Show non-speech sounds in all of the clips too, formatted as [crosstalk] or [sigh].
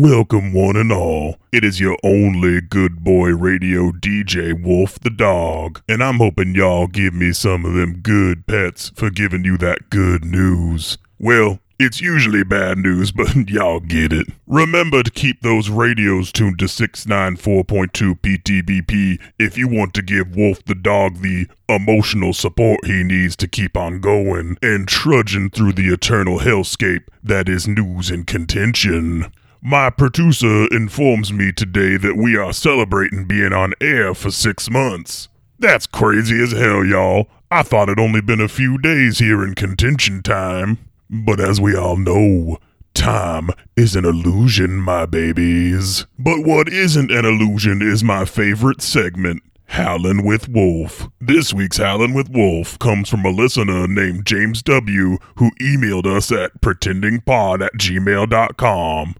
Welcome, one and all. It is your only good boy radio DJ Wolf the Dog, and I'm hoping y'all give me some of them good pets for giving you that good news. Well, it's usually bad news, [laughs] but y'all get it. Remember to keep those radios tuned to 694.2 PTBP if you want to give Wolf the dog the emotional support he needs to keep on going and trudging through the eternal hellscape that is news and contention. My producer informs me today that we are celebrating being on air for six months. That's crazy as hell, y'all. I thought it only been a few days here in contention time. But as we all know, time is an illusion, my babies. But what isn't an illusion is my favorite segment, Howlin' with Wolf. This week's Howlin' with Wolf comes from a listener named James W., who emailed us at pretendingpod at gmail.com.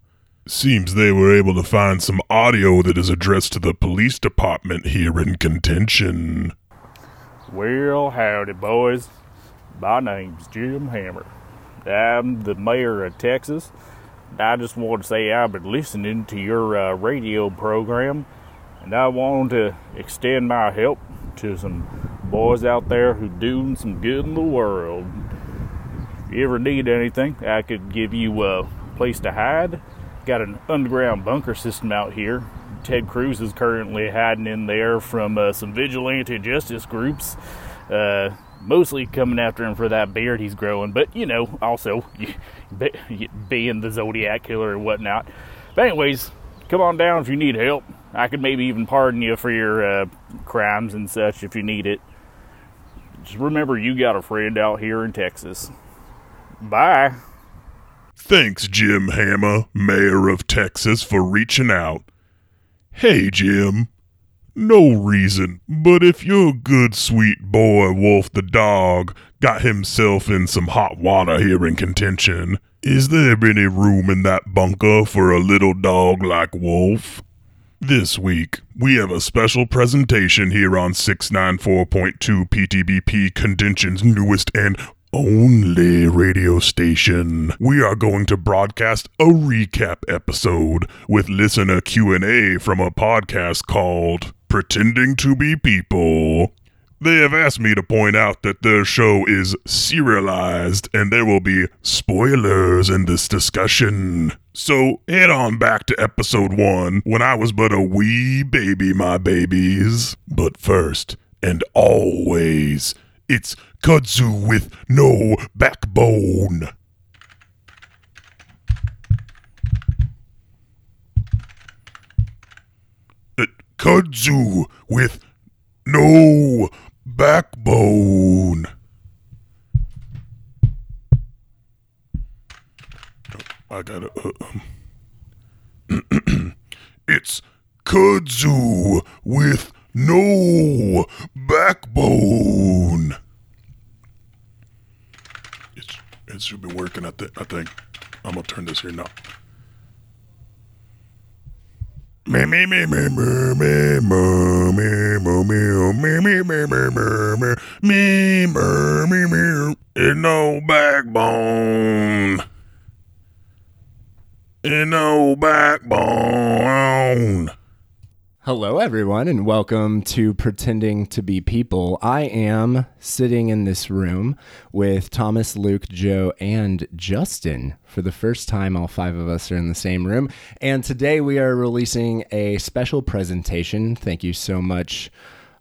Seems they were able to find some audio that is addressed to the police department here in contention. Well, howdy, boys. My name's Jim Hammer. I'm the mayor of Texas. I just want to say I've been listening to your uh, radio program, and I want to extend my help to some boys out there who doing some good in the world. If you ever need anything, I could give you a place to hide got an underground bunker system out here. Ted Cruz is currently hiding in there from uh, some vigilante justice groups, uh, mostly coming after him for that beard he's growing, but you know, also [laughs] being the Zodiac killer and whatnot. But, anyways, come on down if you need help. I could maybe even pardon you for your uh, crimes and such if you need it. Just remember, you got a friend out here in Texas. Bye. Thanks, Jim Hammer, Mayor of Texas, for reaching out. Hey, Jim. No reason, but if your good sweet boy Wolf the dog got himself in some hot water here in contention, is there any room in that bunker for a little dog like Wolf? This week, we have a special presentation here on 694.2 PTBP Contention's newest and only radio station. We are going to broadcast a recap episode with listener Q&A from a podcast called Pretending to be People. They have asked me to point out that their show is serialized and there will be spoilers in this discussion. So head on back to episode 1 when I was but a wee baby, my babies. But first, and always, it's kudzu with no backbone. Uh, kudzu with no backbone. I gotta. Uh, um. [clears throat] it's kudzu with no backbone. It's, it should be working, I, th- I think. I'm gonna turn this here now. Me me me me me me me me me me me me me me me me me me and no backbone. And no backbone. Hello, everyone, and welcome to Pretending to Be People. I am sitting in this room with Thomas, Luke, Joe, and Justin. For the first time, all five of us are in the same room. And today we are releasing a special presentation. Thank you so much,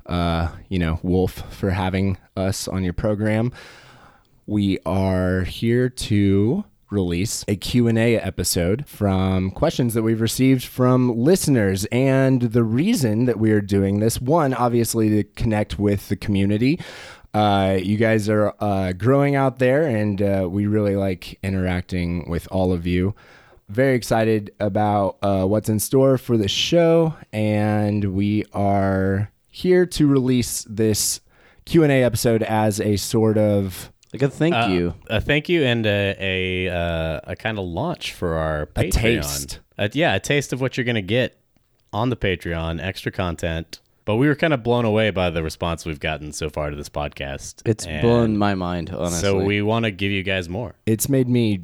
uh, you know, Wolf, for having us on your program. We are here to release a Q&A episode from questions that we've received from listeners. And the reason that we are doing this one obviously to connect with the community. Uh, you guys are uh, growing out there and uh, we really like interacting with all of you. Very excited about uh, what's in store for the show. And we are here to release this q&a episode as a sort of like a thank Uh, you. a thank you, and a a, uh, a kind of launch for our Patreon. A taste. Uh, yeah, a taste of what you're gonna get on the Patreon, extra content. But we were kind of blown away by the response we've gotten so far to this podcast. It's And blown my mind, honestly. So we want to give you guys more. it's made me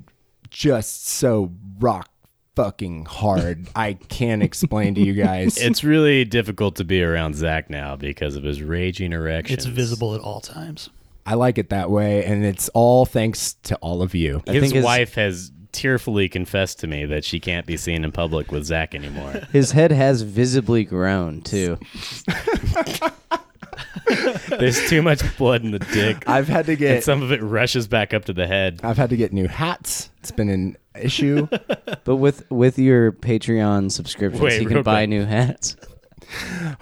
just so rock fucking hard. [laughs] I can't explain to you guys. It's really difficult to be around Zach now because of his raging erections. It's visible at all times. I like it that way, and it's all thanks to all of you. His think his- wife has tearfully confessed to me that she can't be seen in public with Zach anymore. [laughs] His head has visibly grown too. [laughs] There's too much blood in the dick. I've had to and get some of it rushes back up to the head. I've had to get new hats. It's been an issue. But with with your Patreon subscriptions, Wait, you real can buy quick. new hats.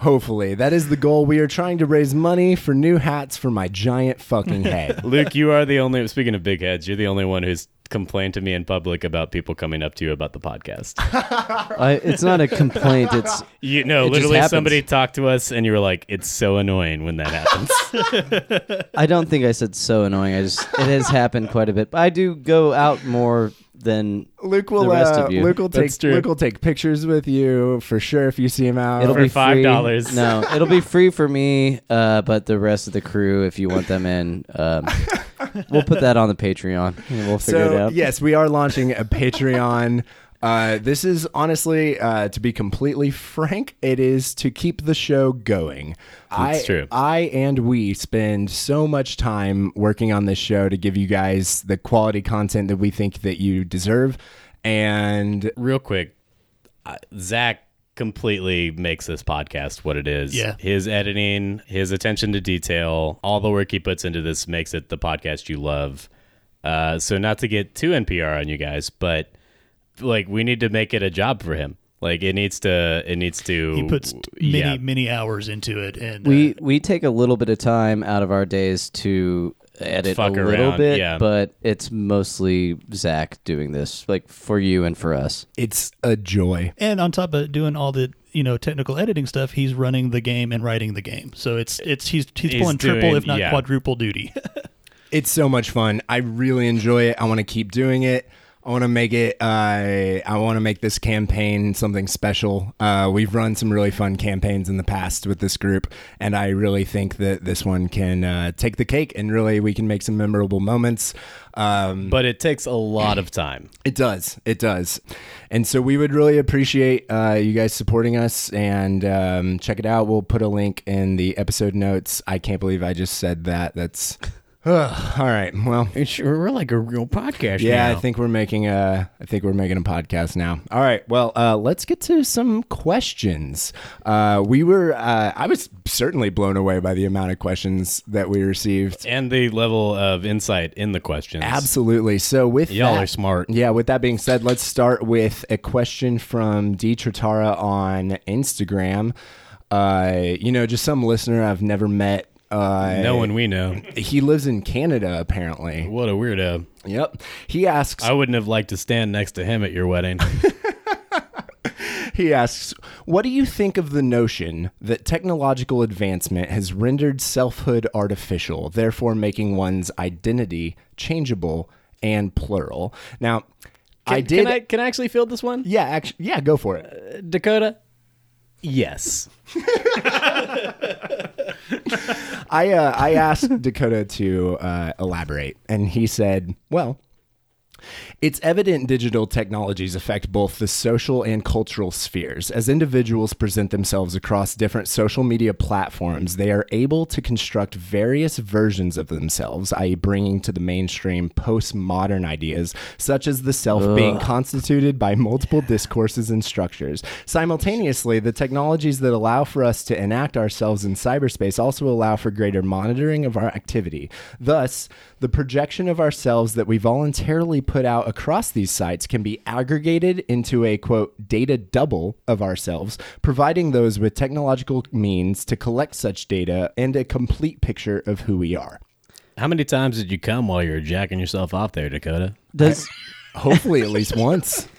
Hopefully, that is the goal. We are trying to raise money for new hats for my giant fucking head. [laughs] Luke, you are the only. Speaking of big heads, you're the only one who's complained to me in public about people coming up to you about the podcast. [laughs] I, it's not a complaint. It's [laughs] You know, It literally, somebody talked to us, and you were like, "It's so annoying when that happens." I don't think I said so annoying. I just it has happened quite a bit. But I do go out more than Luke will The rest uh, of you. Luke will That's take true. Luke will take pictures with you for sure if you see him out. it'll For be free. $5. No, [laughs] it'll be free for me. Uh, but the rest of the crew, if you want them in, um, [laughs] we'll put that on the Patreon. and we'll figure it so out. yes, we are launching a Patreon. Uh, this is honestly, uh, to be completely frank, it is to keep the show going. I, true. I and we spend so much time working on this show to give you guys the quality content that we think that you deserve. And Real quick, uh, Zach completely makes this podcast what it is. Yeah. His editing, his attention to detail, all the work he puts into this makes it the podcast you love. Uh, so not to get too NPR on you guys, but like we need to make it a job for him. Like it needs to, it needs to. He puts many, yeah. many hours into it, and we uh, we take a little bit of time out of our days to edit Fuck a little around, bit, yeah. but it's mostly Zach doing this, like for you and for us. it's a joy. and on top of doing all the you know technical editing stuff, he's running the game and writing the game. So it's it's he's he's, He's pulling triple, if not yeah. quadruple duty. [laughs] It's so much fun. I really enjoy it. I want to keep doing it. I want to make it. Uh, I want to make this campaign something special. Uh, we've run some really fun campaigns in the past with this group, and I really think that this one can uh, take the cake, and really we can make some memorable moments. Um, But it takes a lot of time. it does. It does. And so we would really appreciate uh, you guys supporting us and um, check it out. We'll put a link in the episode notes. I can't believe I just said that. That's. Ugh. [sighs] all right. Well, Sure, we're like a real podcast. yeah, I think we're making a. I think we're making a podcast now. All right. Well, uh, let's get to some questions. Uh, we were. Uh, I was certainly blown away by the amount of questions that we received. and the level of insight in the questions. Absolutely. So with Y'all that- are smart. Yeah. With that being said, let's start with a question from D Tratara on Instagram. Uh, you know, just some listener I've never met. Uh, No one we know. He lives in Canada, apparently. What a weirdo. Yep. He asks. I wouldn't have liked to stand next to him at your wedding. [laughs] He asks, What do you think of the notion that technological advancement has rendered selfhood artificial, therefore making one's identity changeable and plural? Now, I Can- did. Can I, can I actually field this one? yeah, actually, yeah, go for it. Dakota? Yes. I uh, I asked Dakota to uh, elaborate, and he said, "Well, it's evident digital technologies affect both the social and cultural spheres. As individuals present themselves across different social media platforms, they are able to construct various versions of themselves, i.e., bringing to the mainstream postmodern ideas, such as the self being constituted by multiple discourses and structures. Simultaneously, the technologies that allow for us to enact ourselves in cyberspace also allow for greater monitoring of our activity. Thus, the projection of ourselves that we voluntarily put out across these sites can be aggregated into a quote data double of ourselves, providing those with technological means to collect such data and a complete picture of who we are. How many times did you come while you were jacking yourself off there, Dakota? Does Hopefully, at least once. [laughs]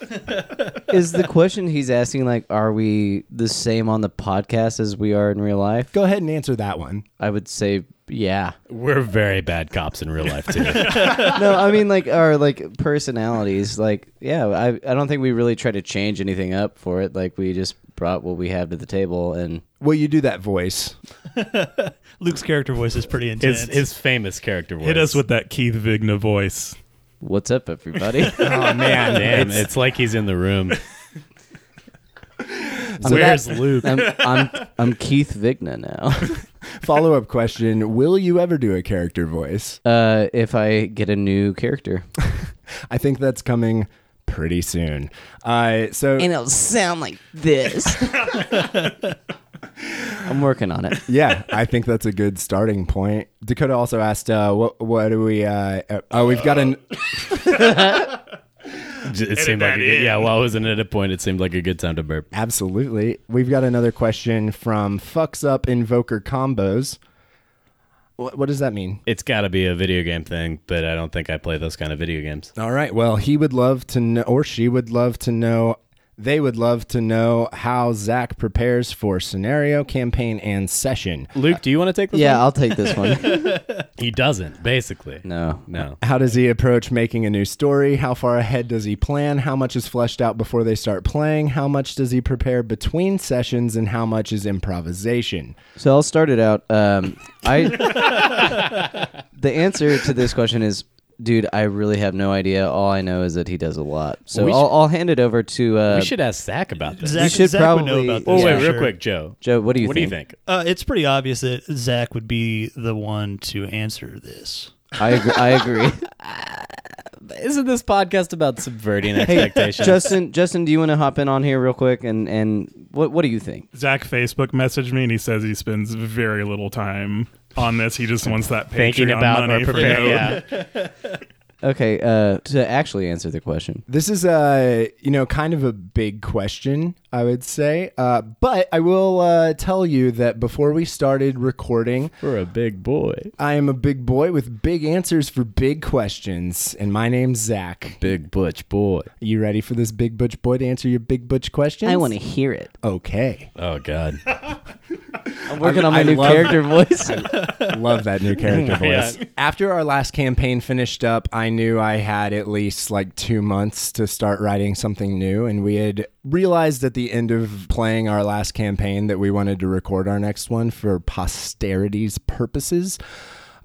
is the question he's asking like, are we the same on the podcast as we are in real life? Go ahead and answer that one. I would say yeah. We're very bad cops in real life, too. [laughs] no, I mean like our like personalities. Like yeah, I I don't think we really try to change anything up for it. Like we just brought what we have to the table and Well, you do that voice. [laughs] Luke's character voice is pretty intense. his, his famous character voice. Hit us with that Keith Vigna voice. What's up, everybody? [laughs] Oh man, Damn, it's like he's in the room. [laughs] So Where's that- Luke? I'm, I'm I'm Keith Vigna now. [laughs] Follow up question: Will you ever do a character voice? Uh, if I get a new character, I think that's coming pretty soon. Uh, so and it'll sound like this. [laughs] I'm working on it. yeah, I think that's a good starting point. Dakota also asked, uh, "What what do we? Uh, uh, oh, we've got an [laughs] It seemed like a good, yeah. While I was in at a point, it seemed like a good time to burp. absolutely. We've got another question from fucks up invoker combos. What, what does that mean? It's got to be a video game thing, but I don't think I play those kind of video games. All right. Well, he would love to know, or she would love to know. They would love to know how Zach prepares for scenario, campaign, and session. Luke, do you want to take this? One? Yeah. I'll take this one. [laughs] he doesn't. Basically, No, no. How does he approach making a new story? How far ahead does he plan? How much is fleshed out before they start playing? How much does he prepare between sessions? And how much is improvisation? So I'll start it out. Um, I [laughs] the answer to this question is, dude, I really have no idea. All I know is that he does a lot. So We I'll, I'll hand it over to uh, we should ask Zach about this. Zach, should Zach would know probably- about this. Oh wait, for real sure. quick, Joe. Joe. What do you what think? do you think? Uh, it's pretty obvious that Zach would be the one to answer this. I agree. I agree. [laughs] [laughs] Isn't this podcast about subverting hey, expectations? Justin. Justin, do you want to hop in on here real quick and and what what do you think? Zach Facebook messaged me and he says he spends very little time on this. He just wants that thinking about money or for preparing. Yeah. [laughs] Okay, uh, to actually answer the question, This is a you know kind of a big question, I would say. Uh, but I will uh, tell you that before we started recording, For a big boy. I am a big boy with big answers for big questions, and my name's Zach. Big butch boy. You ready for this big butch boy to answer your big butch questions? I want to hear it. Okay. Oh God. [laughs] I'm working on my I new love- character [laughs] voice. Love that new character [laughs] Yeah. voice. After our last campaign finished up, I knew I had at least like two months to start writing something new. And we had realized at the end of playing our last campaign that we wanted to record our next one for posterity's purposes.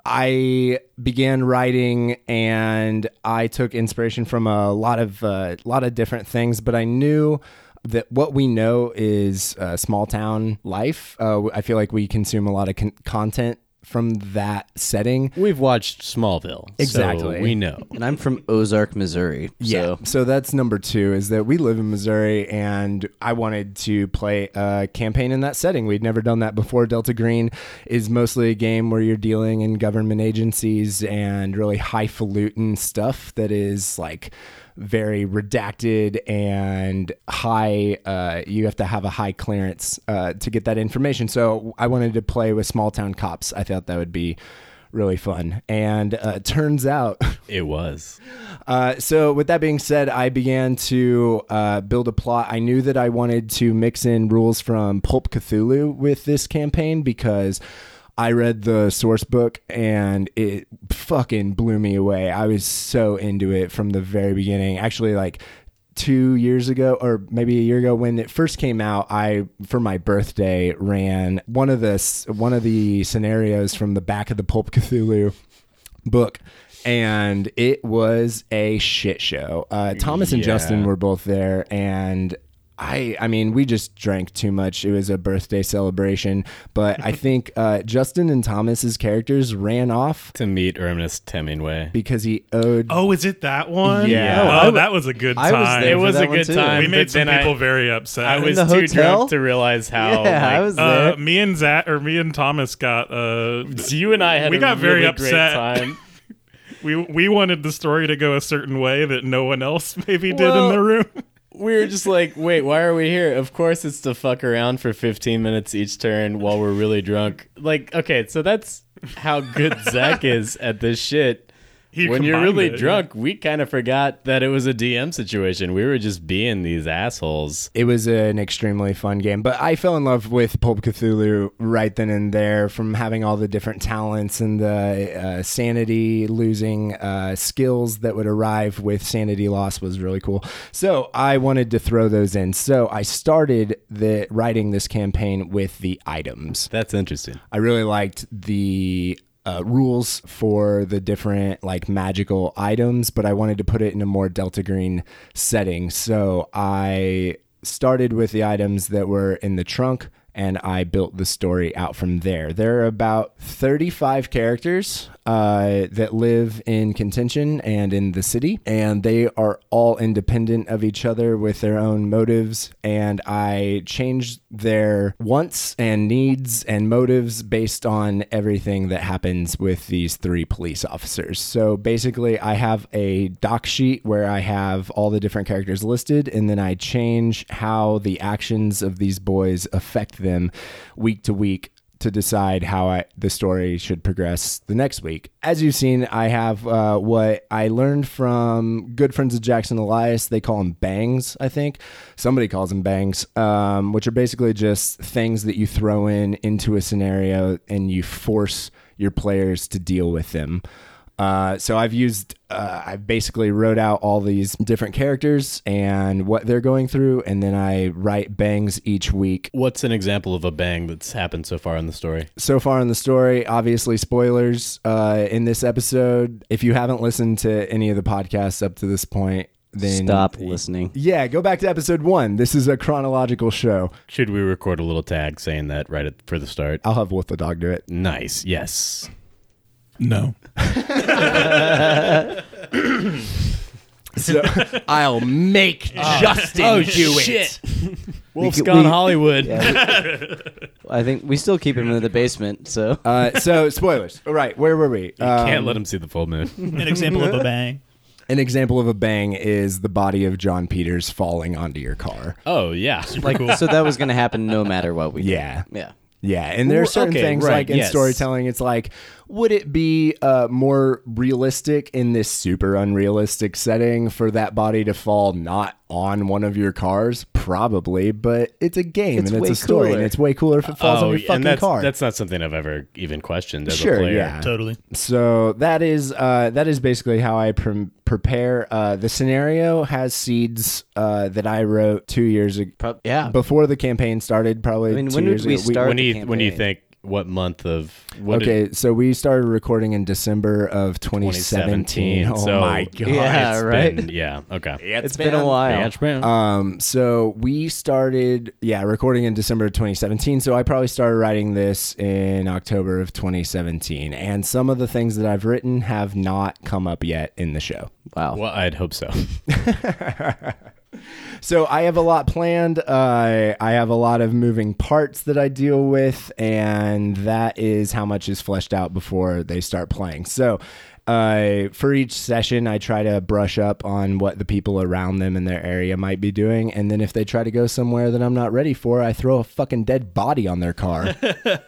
I began writing and I took inspiration from a lot of uh, lot of different things, but I knew that what we know is uh, small town life. Uh, I feel like we consume a lot of con- content from that setting. We've watched Smallville. so Exactly. we know. and I'm from Ozark, Missouri. Yeah. So So that's number two is that we live in Missouri and I wanted to play a campaign in that setting. We'd never done that before. Delta Green is mostly a game where you're dealing in government agencies and really highfalutin stuff that is like very redacted and high uh, you have to have a high clearance uh, to get that information so i wanted to play with small town cops i thought that would be really fun and uh, turns out [laughs] It was. uh, so with that being said, I began to uh, build a plot. I knew that I wanted to mix in rules from Pulp Cthulhu with this campaign because I read the source book and it fucking blew me away. I was so into it from the very beginning. Actually, like two years ago or maybe a year ago when it first came out i for my birthday ran one of the one of the scenarios from the back of the pulp cthulhu book and it was a shit show uh, thomas and justin were both there and I, I mean, we just drank too much. It was a birthday celebration, but I [laughs] think uh, Justin and Thomas's characters ran off To meet Ernest Hemingway. because he owed. Oh, is it that one? Yeah. Oh, I w- that was a good I time. was there It was a good too. time. we made some people I, very upset. I was the too hotel? drunk to realize how. yeah, I like, was uh, there. me and Zach or me and Thomas got uh [laughs] You and I had we a got very upset. great time. [laughs] we we wanted the story to go a certain way that no one else maybe did Well- in the room. We were just like, wait, why are we here? Of course, it's to fuck around for 15 minutes each turn while we're really drunk. Like, okay, so that's how good Zach is at this shit. He when you're really it, yeah. drunk, we kind of forgot that it was a DM situation. We were just being these assholes. It was an extremely fun game, but I fell in love with Pulp Cthulhu right then and there from having all the different talents and the uh, sanity losing uh, skills that would arrive with sanity loss was really cool. So I wanted to throw those in. So I started the writing this campaign with the items. That's interesting. I really liked the uh, rules for the different like magical items, but I wanted to put it in a more Delta Green setting. So I started with the items that were in the trunk and I built the story out from there. There are about 35 characters uh, that live in contention and in the city, and they are all independent of each other with their own motives. And I change their wants and needs and motives based on everything that happens with these three police officers. So basically, I have a doc sheet where I have all the different characters listed, and then I change how the actions of these boys affect them week to week to decide how I, the story should progress the next week. As you've seen, I have uh, what I learned from good friends of Jackson Elias. They call them bangs, I think. Somebody calls them bangs, um, which are basically just things that you throw in into a scenario and you force your players to deal with them. Uh, so I've used, uh, I basically wrote out all these different characters and what they're going through, and then I write bangs each week. What's an example of a bang that's happened so far in the story? So far in the story, obviously spoilers uh, in this episode. If you haven't listened to any of the podcasts up to this point, then Stop listening. Yeah, go back to episode one. This is a chronological show. Should we record a little tag saying that right at, for the start? I'll have Wolf the dog do it. Nice. Yes. No. So I'll make [laughs] Justin Oh, do shit. it. [laughs] Wolf's could- gone we- Hollywood. Yeah, we- [laughs] I think we still keep him in the basement. So Uh, so spoilers. All right, where were we? You can't Um, let him see the full moon. An example of a bang. An example of a bang is the body of John Peters falling onto your car. Oh yeah. like so that was going to happen no matter what we. did. Yeah. Yeah. Yeah, and there are certain okay, things right, like in yes. storytelling, it's like, would it be uh, more realistic in this super unrealistic setting for that body to fall not on one of your cars? Probably, but it's a game It's and it's way a story, and cooler. it's way cooler if it falls on oh, your fucking and that's, car. that's not something I've ever even questioned as Sure, a player. yeah. Totally. So that is uh, that is basically how I pre- prepare. Uh, the scenario has seeds uh, that I wrote two years ago, Prob- yeah. before the campaign started. Probably I mean, two when years did we ago. start? When do the you when do you think what month of what did- okay, so we started recording in December of 2017. 2017. Oh so my god! Yeah, it's right. been- yeah. Okay. it's been a while. It's been- Um, so we started, yeah, recording in December of 2017. So I probably started writing this in October of 2017, and some of the things that I've written have not come up yet in the show. Wow. well, I'd hope so. [laughs] [laughs] So I have a lot planned. Uh, I have a lot of moving parts that I deal with, and that is how much is fleshed out before they start playing. So. Uh, for each session, I try to brush up on what the people around them in their area might be doing, and then if they try to go somewhere that I'm not ready for, I throw a fucking dead body on their car.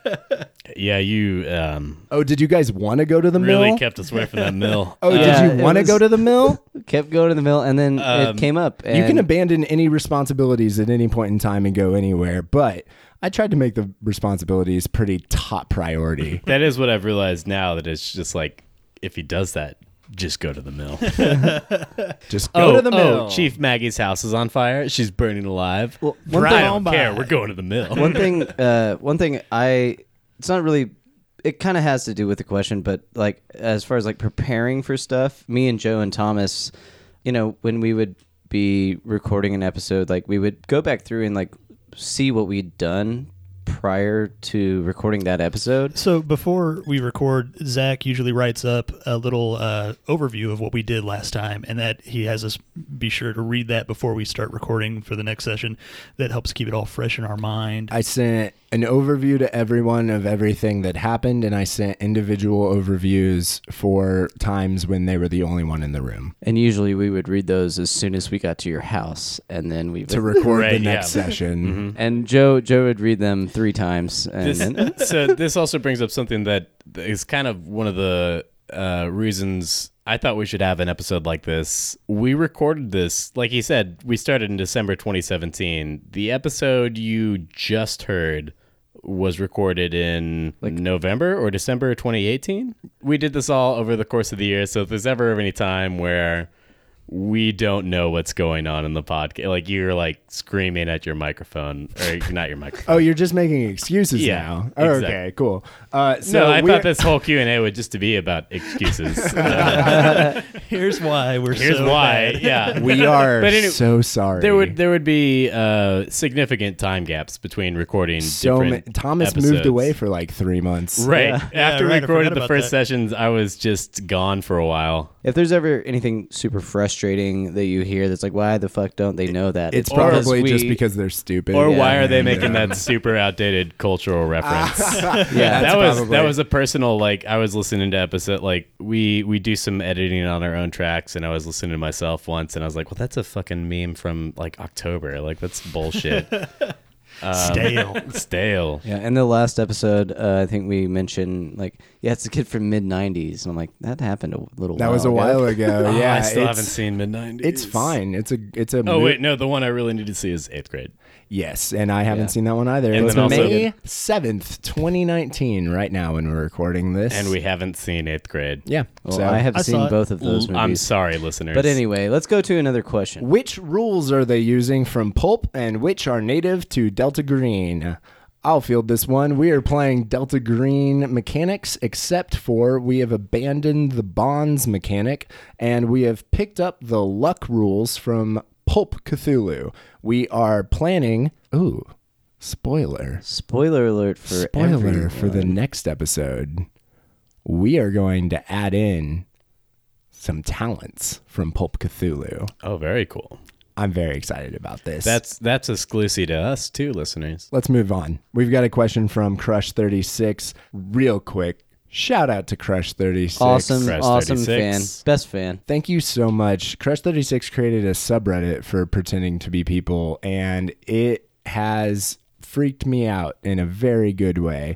[laughs] yeah, you um, oh, did you guys want to go to the really mill? kept us away from that mill. [laughs] oh, Yeah, did you want to go to the mill? [laughs] Kept going to the mill, and then Um, it came up. And You can abandon any responsibilities at any point in time and go anywhere, but I tried to make the responsibilities pretty top priority. That is what I've realized now. That it's just like if he does that, just go to the mill. [laughs] Just go oh, to the mill. oh, Chief Maggie's house is on fire. She's burning alive. Well, one I don't care. We're going to the mill. one thing, [laughs] uh, one thing. I. It's not really. It kind of has to do with the question, but like as far as like preparing for stuff, me and Joe and Thomas, you know, when we would be recording an episode, like we would go back through and like see what we'd done prior to recording that episode. So before we record, Zach usually writes up a little uh, overview of what we did last time, and that he has us be sure to read that before we start recording for the next session. That helps keep it all fresh in our mind. I sent an overview to everyone of everything that happened, and I sent individual overviews for times when they were the only one in the room And usually we would read those as soon as we got to your house, and then we would. to record the next yeah. session. [laughs] and Joe Joe would read them three times, and then, this, [laughs] so this also brings up something that is kind of one of the uh, reasons I thought we should have an episode like this. We recorded this, like he said, we started in December 2017. The episode you just heard was recorded in like November or December 2018. We did this all over the course of the year. So if there's ever any time where we don't know what's going on in the podcast. Like you're like screaming at your microphone, or not your microphone. Oh, you're just making excuses Yeah, now. Oh, exactly. Okay, cool. Uh, so no, I we're- thought this whole Q and A would just to be about excuses. [laughs] [laughs] Here's why we're Here's so why. bad. Yeah, [laughs] we are But anyway, so sorry. There would there would be uh, significant time gaps between recording. so ma- different Thomas moved away for like three months. Right Yeah. Yeah, after right, I we recorded the first that. sessions, I was just gone for a while. If there's ever anything super frustrating that you hear that's like, why the fuck don't they know that? It's because probably just we- because they're stupid. Or Yeah. why are they making that [laughs] super outdated cultural reference? [laughs] Yeah, [laughs] that was probably- that was a personal like I was listening to episode like we we do some editing on our own tracks and I was listening to myself once and I was like, well, that's a fucking meme from like October. Like that's bullshit. Um, Stale. [laughs] stale. Yeah, in the last episode, uh, I think we mentioned like, yeah, it's a kid from mid '90s, and I'm like, that happened a little. That was a while ago. [laughs] Oh, yeah, I still haven't seen mid nineties. It's fine. It's a it's a Oh mo- wait, no, the one I really need to see is eighth grade. yes, and I haven't Yeah. seen that one either. And it's then May seventh, twenty nineteen. Right now, when we're recording this, And we haven't seen eighth grade. yeah. Well, so I have I seen saw it. both of those I'm sorry, listeners. But anyway, let's go to another question. Which rules are they using from Pulp and which are native to Delta Green? I'll field this one. We are playing Delta Green mechanics, except for we have abandoned the bonds mechanic and we have picked up the luck rules from Pulp Cthulhu. We are planning. Ooh, spoiler. Spoiler alert for Spoiler for the next episode. We are going to add in some talents from Pulp Cthulhu. oh, very cool. I'm very excited about this. That's that's exclusive to us too, listeners. Let's move on. We've got a question from Crush36. Real quick, shout out to Crush36. awesome, Crash awesome 36. fan, best fan. Thank you so much. Crush36 created a subreddit for pretending to be people, and it has freaked me out in a very good way.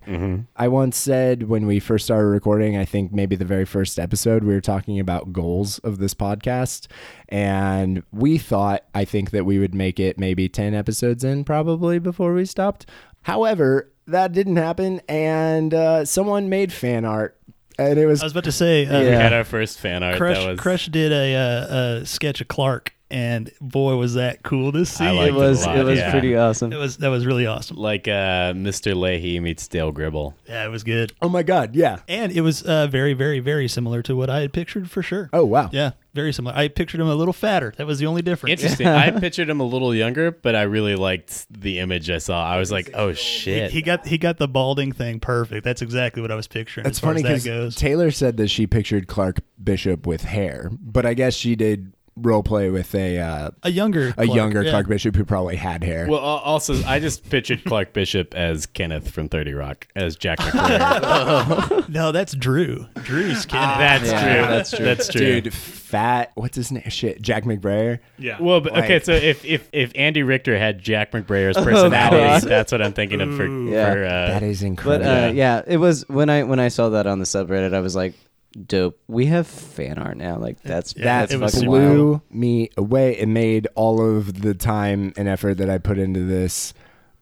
I once said when we first started recording, I think maybe the very first episode, we were talking about goals of this podcast. And we thought, I think that we would make it maybe 10 episodes in probably before we stopped. However, that didn't happen. And uh, someone made fan art. And it was I was about to say, uh, We had our first fan art. Crush, that was Crush did a, uh, a sketch of Clark, and boy, was that cool to see. I It liked it a was, lot, it was yeah. pretty awesome. It was that was really awesome. like uh, Mr. Leahy meets Dale Gribble. Yeah, it was good, oh my God, yeah. and it was uh, very, very, very similar to what I had pictured for sure. Oh, wow. Yeah, very similar. I pictured him a little fatter. That was the only difference. Interesting. I [laughs] pictured him a little younger, but I really liked the image I saw. I was like, oh He, shit. he got he got the balding thing perfect. That's exactly what I was picturing. That's as funny as that because. Taylor said that she pictured Clark Bishop with hair, but I guess she did role play with a uh, a younger, a Clark, younger yeah. Clark Bishop who probably had hair. well, also, I just pictured Clark Bishop as Kenneth from 30 Rock, as Jack [laughs] McClure. No, that's Drew. Drew's Kenneth. That's Yeah, true. that's true. That's true. Dude, fat. What's his name? Shit, Jack McBrayer. Yeah. Well, but, okay, Like- so if, if if Andy Richter had Jack McBrayer's [laughs] personality, God. that's what I'm thinking of for, Yeah. for uh, That is But incredible. uh, yeah, it was when I when I saw that on the subreddit, I was like, dope. We have fan art now. Like that's Yeah, that that's it fucking super wild. blew me away. It made all of the time and effort that I put into this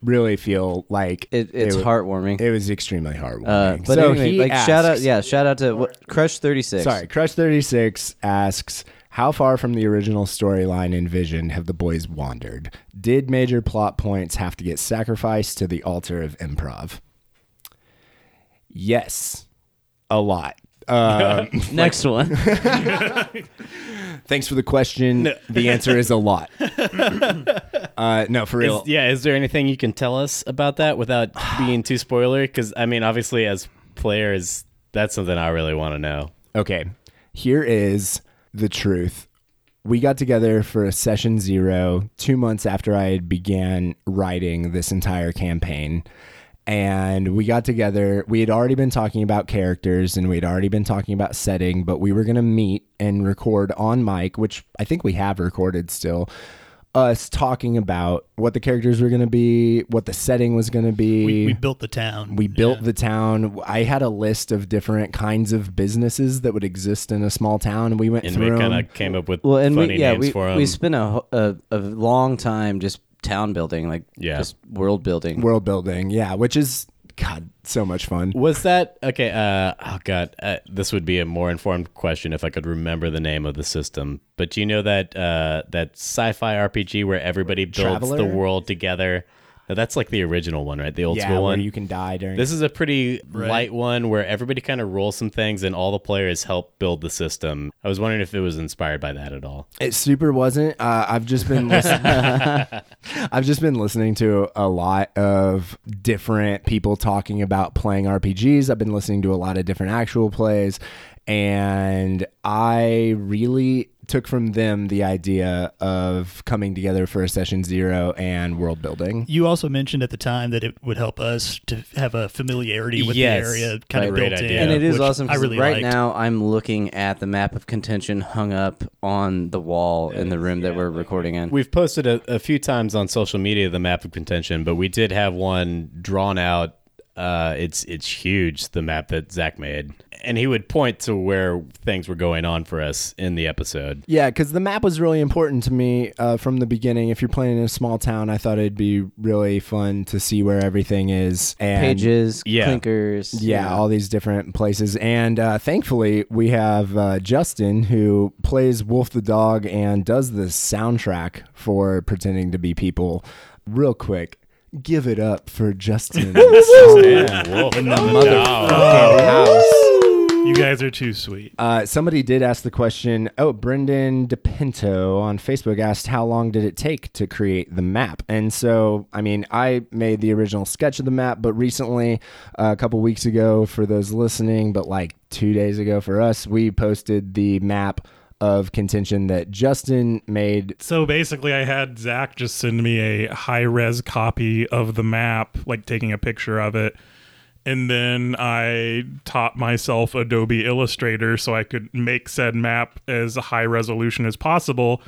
really feel like It, it's wa- heartwarming. It was extremely heartwarming. uh, but so anyway, he like shout out, yeah, shout out to what, Crush Thirty Six. Sorry, Crush 36 asks, How far from the original storyline envisioned have the boys wandered? Did major plot points have to get sacrificed to the altar of improv? Yes, a lot. Um, [laughs] Next one. [laughs] thanks for the question. The answer is a lot. [laughs] uh, no, for real. Is, yeah, is there anything you can tell us about that without [sighs] being too spoiler? Because I mean, obviously, as players, that's something I really want to know. Okay, here is the truth. We got together for a session zero two months after I had began writing this entire campaign. And we got together. We had already been talking about characters and we'd already been talking about setting, but we were going to meet and record on mic, which I think we have recorded still, us talking about what the characters were going to be, what the setting was going to be. we, we built the town. We built Yeah. the town. I had a list of different kinds of businesses that would exist in a small town, and we went And we kind of came up with well, and funny we yeah names we for them. we spent a, a a long time just town building, like Yeah. just world building. world building. Yeah, which is God, so much fun. Was that okay? Uh, oh god, uh, this would be a more informed question if I could remember the name of the system. But do you know that uh, that sci-fi RPG where everybody builds the world together? No, that's like the original one, right? The old yeah, school where one. you can die during. This is a pretty light one where everybody kind of rolls some things and all the players help build the system. I was wondering if it was inspired by that at all. It super wasn't. Uh, I've just been listening. [laughs] I've just been listening to a lot of different people talking about playing RPGs. I've been listening to a lot of different actual plays, and I really took from them the idea of coming together for a session zero and world building. You also mentioned at the time that it would help us to have a familiarity with Yes. the area kind of built idea. in. and it is awesome. I 'cause really right liked. now, I'm looking at the map of contention hung up on the wall in the room that we're recording in. We've posted a, a few times on social media the map of contention, but we did have one drawn out. Uh, it's it's huge. The map that Zach made, and he would point to where things were going on for us in the episode. Yeah, because the map was really important to me uh, from the beginning. If you're playing in a small town, I thought it'd be really fun to see where everything is. And Pages, Yeah. clinkers. Yeah, all these different places. And uh, thankfully, we have uh, Justin who plays Wolf the Dog and does the soundtrack for Pretending to Be People. Real quick, give it up for Justin. [laughs] in the You guys are too sweet. Uh, somebody did ask the question. Oh, Brendan DePinto on Facebook asked, "How long did it take to create the map?" And so, I mean, I made the original sketch of the map, but recently, uh, a couple weeks ago, for those listening, but like two days ago for us, we posted the map of contention that Justin made. So basically, I had Zach just send me a high res copy of the map, like taking a picture of it. And then I taught myself Adobe Illustrator so I could make said map as high resolution as possible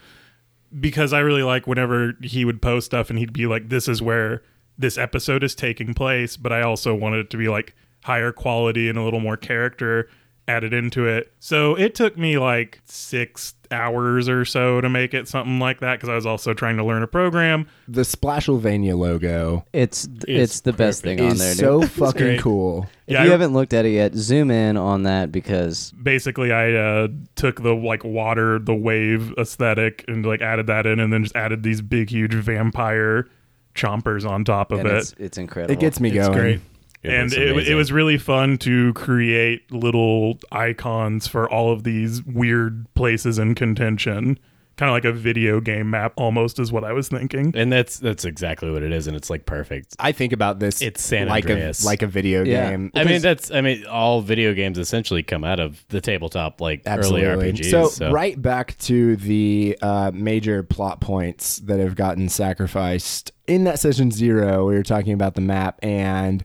because I really like whenever he would post stuff and he'd be like, this is where this episode is taking place. But I also wanted it to be like higher quality and a little more character added into it. So it took me like six hours or so to make it something like that because I was also trying to learn a program. The Splashylvania logo It's it's the best thing on is there. dude. [laughs] so fucking great. cool. if Yeah, you I- haven't looked at it yet, zoom in on that because basically I uh, took the like water, the wave aesthetic, and like added that in, and then just added these big, huge vampire chompers on top of and it. it's, it's incredible. It gets me It's going. great. It and it, it was really fun to create little icons for all of these weird places in contention. Kind of like a video game map, almost, is what I was thinking. and that's that's exactly what it is, and it's like perfect. I think about this. It's San like Andreas. a like a video Yeah. game. I mean, that's I mean, all video games essentially come out of the tabletop, like Absolutely. early RPGs. So, So, right back to the uh, major plot points that have gotten sacrificed in that session zero. We were talking about the map, and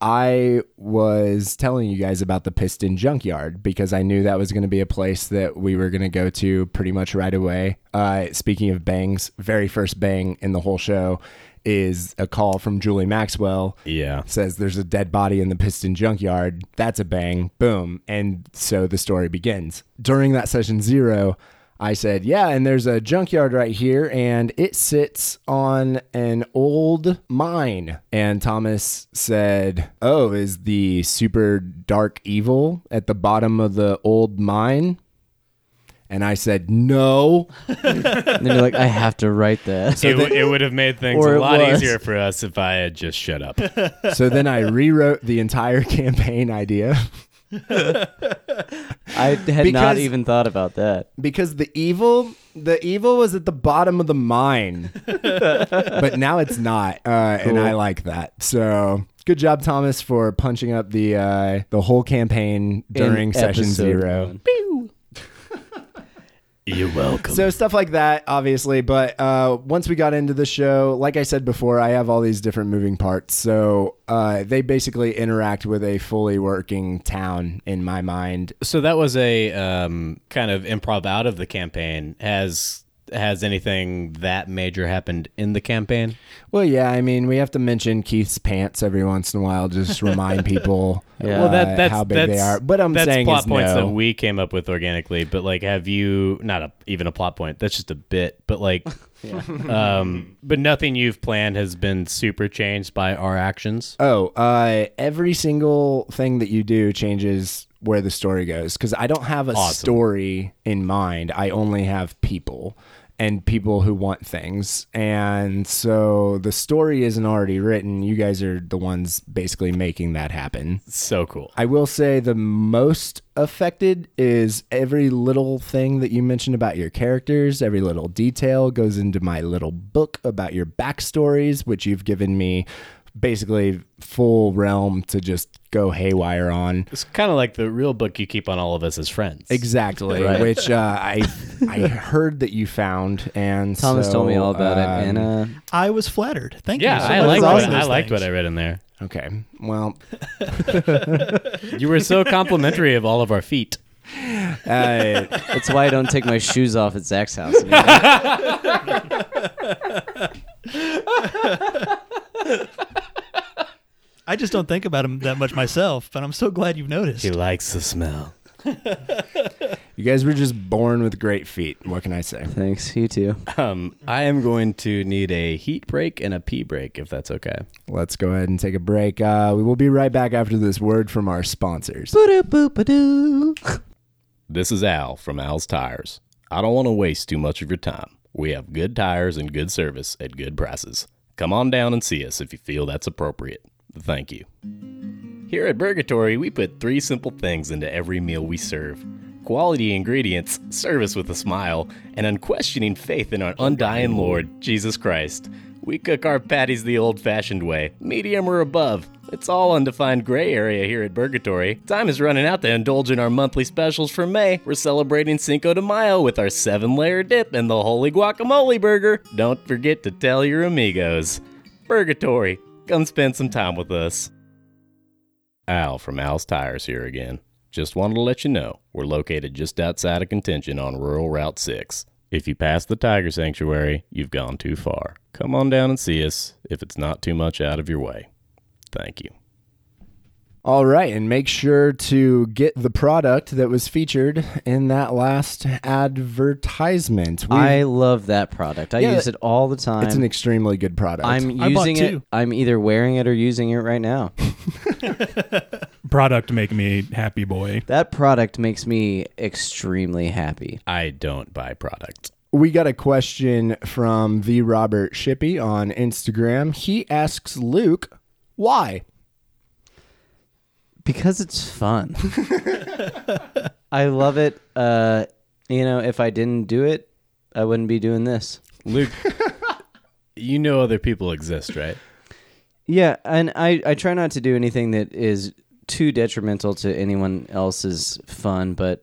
I was telling you guys about the Piston Junkyard because I knew that was going to be a place that we were going to go to pretty much right away. Uh, speaking of bangs, very first bang in the whole show is a call from Julie Maxwell yeah, says there's a dead body in the piston junkyard. That's a bang. Boom. And so the story begins. During that session zero, I said, Yeah, and there's a junkyard right here, and it sits on an old mine. And Thomas said, Oh, is the super dark evil at the bottom of the old mine? And I said, No. and then you're like, I have to write that. it, w- it would have made things a lot easier for us if I had just shut up. so then I rewrote the entire [laughs] campaign idea. [laughs] I had not Because- even thought about that. because the evil the evil was at the bottom of the mine. [laughs] But now it's not uh, and i like that. So good job thomas for punching up the uh, the whole campaign during In session episode zero. one. [laughs] You're welcome. so stuff like that obviously but uh, once we got into the show like i said before i have all these different moving parts so uh, they basically interact with a fully working town in my mind so that was a um, kind of improv out of the campaign. Has has anything that major happened in the campaign? Well, yeah, I mean, we have to mention Keith's pants every once in a while, just remind people [laughs] Yeah. well, that uh, that's how big that's, they are. But I'm that's saying plot is points no. that we came up with organically. But like, have you not a, even a plot point? That's just a bit. But like, [laughs] [laughs] um, but nothing you've planned has been super changed by our actions. Oh, uh, every single thing that you do changes where the story goes because I don't have a Awesome. story in mind. I only have people and people who want things. And so the story isn't already written. You guys are the ones basically making that happen. So cool. I will say the most affected is every little thing that you mentioned about your characters, every little detail goes into my little book about your backstories, which you've given me basically full realm to just go haywire on. It's kind of like the real book you keep on all of us as friends. Exactly, [laughs] which uh, I I heard that you found, and Thomas so, told me all about um, it, and uh, I was flattered. Thank Yeah, you. so I much liked for what, those I liked things. what I read in there. Okay, well, [laughs] You were so complimentary of all of our feet. uh, that's why I don't take my shoes off at Zach's house. [laughs] anymore. I just don't think about him that much myself, but I'm so glad you've noticed. He likes the smell. [laughs] you guys were just born with great feet. What can I say? Thanks, you too. Um, I am going to need a heat break and a pee break, if that's okay. Let's go ahead and take a break. Uh, we will be right back after this word from our sponsors. [laughs] This is Al from Al's Tires. I don't want to waste too much of your time. We have good tires and good service at good prices. Come on down and see us if you feel that's appropriate. Thank you. Here at Burgatory, we put three simple things into every meal we serve quality ingredients, service with a smile, and unquestioning faith in our undying Lord, Jesus Christ. We cook our patties the old fashioned way, medium or above. It's all undefined gray area here at Burgatory. Time is running out to indulge in our monthly specials for May. We're celebrating Cinco de Mayo with our seven layer dip and the holy guacamole burger. Don't forget to tell your amigos. Burgatory, come spend some time with us. Al from Al's Tires here again. Just wanted to let you know we're located just outside of contention on rural Route 6. If you pass the Tiger Sanctuary, you've gone too far. Come on down and see us if it's not too much out of your way. Thank you. All right, and make sure to get the product that was featured in that last advertisement. We- I love that product. I Yeah, use it all the time. it's an extremely good product. I'm I using it. two. I'm either wearing it or using it right now. [laughs] [laughs] Product make me happy boy. That product makes me extremely happy. I don't buy product. we got a question from the Robert Shippey on Instagram. He asks Luke, why? Because it's fun. [laughs] [laughs] I love it. Uh, you know, if I didn't do it, I wouldn't be doing this. Luke, you know other people exist, right? Yeah, and I, I try not to do anything that is too detrimental to anyone else's fun, but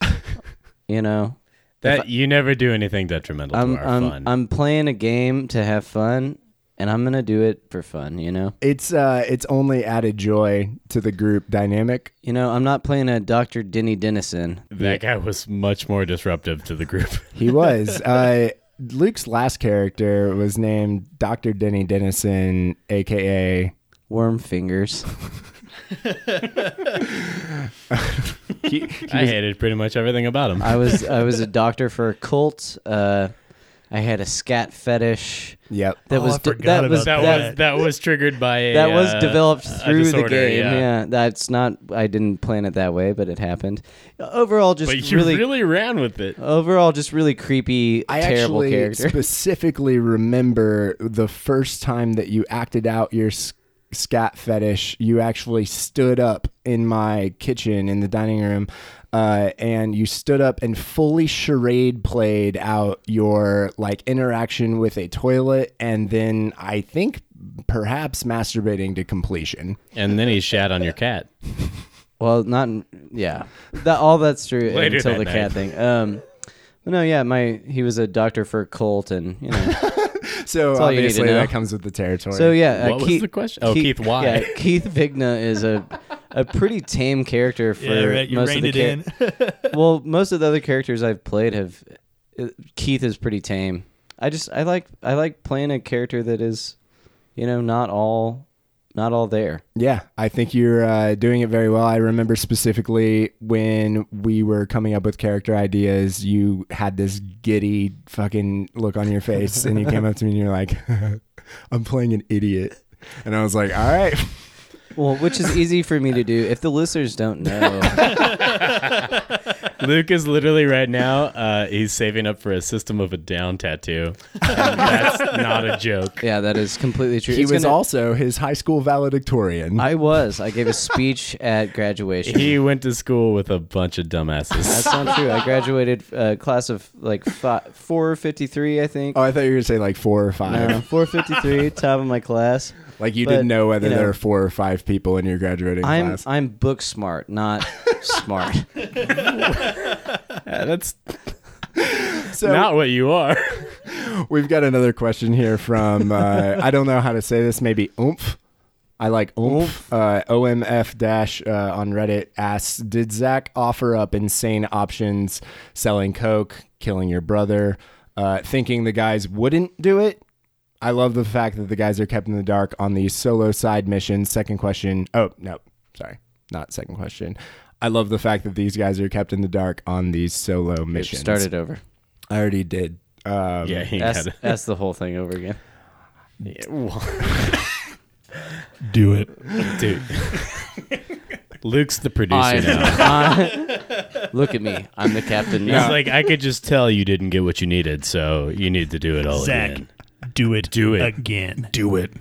[laughs] you know, That you never do anything detrimental I'm to our I'm fun. I'm playing a game to have fun, and I'm gonna do it for fun. You know, It's uh, it's only added joy to the group dynamic. you know, I'm not playing a Dr. Denny Dennison. that guy was much more disruptive to the group. [laughs] He was. uh, Luke's last character was named Dr. Denny Dennison, aka Worm fingers. [laughs] he, I hated pretty much everything about him. I was I was a [laughs] doctor for a cult. Uh, I had a scat fetish. Yep. That Oh, was I de- forgot that was about that, that, was that was triggered by a that was uh, developed a through the disorder, game. Yeah. Yeah. that's not. I didn't plan it that way, but it happened. Overall, just But you really, really, ran with it. overall, just really creepy, I terrible actually character. [laughs] specifically remember the first time that you acted out your s- scat fetish. You actually stood up in my kitchen in the dining room, uh, and you stood up and fully charade played out your like interaction with a toilet, and then I think perhaps masturbating to completion. And then he shat on your cat. [laughs] well, not yeah. That all that's true Later until that the night. cat thing. Um, no, yeah, my he was a doctor for a cult, and you know. [laughs] [laughs] So all you need to obviously that comes with the territory. So yeah, uh, What was Keith, the question? Oh, Keith, why? Yeah, Keith Vigna is a a pretty tame character [laughs] for yeah, right. You most of reined the it in. [laughs] well, most of the other characters I've played have uh, Keith is pretty tame. I just I like I like playing a character that is, you know, not all not all there. Yeah, I think you're uh, doing it very well. I remember specifically when we were coming up with character ideas, you had this giddy fucking look on your face, and you came up to me and you're like, [laughs] "I'm playing an idiot," and I was like, "All right." [laughs] Well, which is easy for me to do. If the listeners don't know, [laughs] Luke is literally right now. Uh, he's saving up for a System of a Down tattoo. And that's not a joke. yeah, that is completely true. He It's was gonna- also his high school valedictorian. I was. I gave a speech at graduation. He went to school with a bunch of dumbasses. That's not true. I graduated uh, class of like fi- 453, I think. oh, I thought you were gonna say like four or five. No, 453, top of my class. Like you But, didn't know whether you know- there were four or five people in your graduating I'm class. I'm book smart, not smart. [laughs] Yeah, that's [laughs] So not what you are. [laughs] we've got another question here from uh, I don't know how to say this. Maybe oomph. I like oomph. Uh, OMF dash uh, on Reddit asks, did Zach offer up insane options, selling coke, killing your brother, uh, thinking the guys wouldn't do it? I love the fact that the guys are kept in the dark on these solo side missions. Second question. Oh no, sorry, not second question. I love the fact that these guys are kept in the dark on these solo missions. Started over. I already did. Um, Yeah, he Ask, got it. ask the whole thing over again. Yeah, well, Do it. dude. [laughs] Luke's the producer I, now. I- look at me. I'm the captain He's like, I could just tell you didn't get what you needed, so you need to do it all Zach, again. Do it. Do it. again. Do it.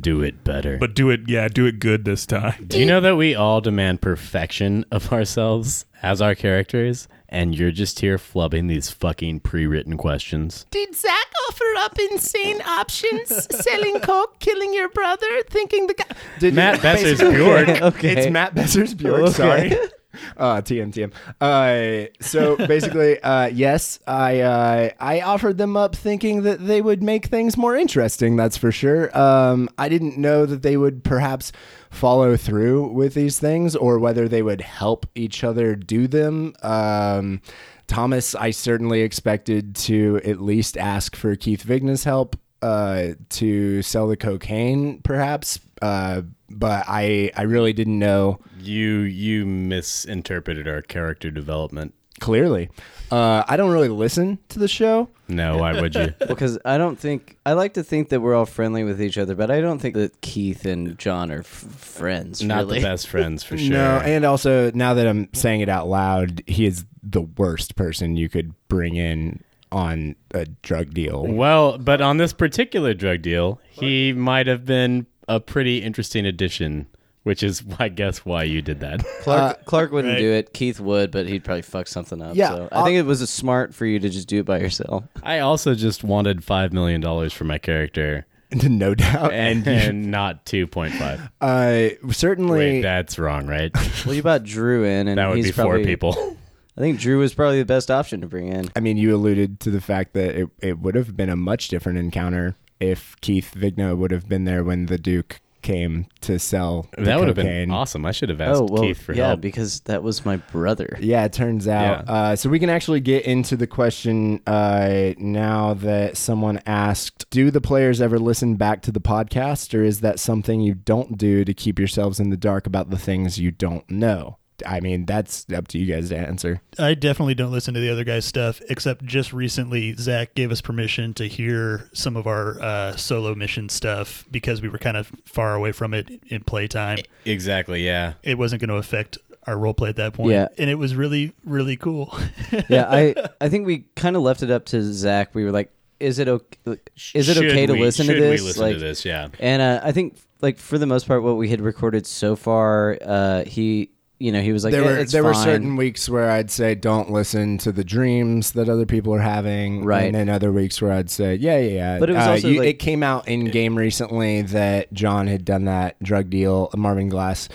Do it better. But do it, yeah, do it good this time. Do you know that we all demand perfection of ourselves as our characters? And you're just here flubbing these fucking pre written questions. Did Zach offer up insane options, selling coke, killing your brother, thinking the guy? Did Matt Besser's basically- Bjork. okay. It's Matt Besser's Bjork. Okay. Sorry. [laughs] Uh, TM TM. Uh, so basically, uh, yes, I uh, I offered them up thinking that they would make things more interesting. That's for sure. Um, I didn't know that they would perhaps follow through with these things or whether they would help each other do them. Um, Thomas, I certainly expected to at least ask for Keith Vigna's help uh, to sell the cocaine, perhaps. Uh, but I, I really didn't know You you misinterpreted our character development. clearly. Uh, I don't really listen to the show. No, why would you? [laughs] because I don't think I like to think that we're all friendly with each other, but I don't think that Keith and John are f- friends. Not really. the best friends for [laughs] sure. No, and also now that I'm saying it out loud, he is the worst person you could bring in on a drug deal. Well, but on this particular drug deal, he might have been a pretty interesting addition, which is, [laughs] I guess, why you did that. [laughs] Clark, Clark wouldn't right. do it. Keith would, but he'd probably fuck something up. Yeah, so I I'll- think it was a smart for you to just do it by yourself. I also just wanted $5 million for my character [laughs] no doubt. and, and not 2.5. Uh, certainly. Wait, that's wrong, right? Well, you brought Drew in, and That would he's be four probably, people. I think Drew was probably the best option to bring in. I mean, you alluded to the fact that it, it would have been a much different encounter if Keith Vigna would have been there when the Duke came to sell. the That would have been awesome. I should have asked oh well, Keith for yeah, help. because that was my brother. Yeah, it turns out. Yeah. Uh, so we can actually get into the question uh, now that someone asked Do the players ever listen back to the podcast, or is that something you don't do to keep yourselves in the dark about the things you don't know? I mean, that's up to you guys to answer. I definitely don't listen to the other guy's stuff, except just recently, Zach gave us permission to hear some of our uh, solo mission stuff because we were kind of far away from it in playtime. exactly, yeah. It wasn't going to affect our roleplay at that point. Yeah. And it was really, really cool. [laughs] yeah, I I think we kind of left it up to Zach. We were like, is it okay? Is it Should okay to we- listen to should this? we listen like, to this? Yeah. And uh, I think, like for the most part, what we had recorded so far, uh, he, you know, he was like, there "Eh, were it's there were certain weeks where I'd say don't listen to the dreams that other people are having, Right. And then other weeks where I'd say yeah, yeah, yeah. But it was Uh, also, you- like- it came out in game recently that John had done that drug deal. Marvin Glass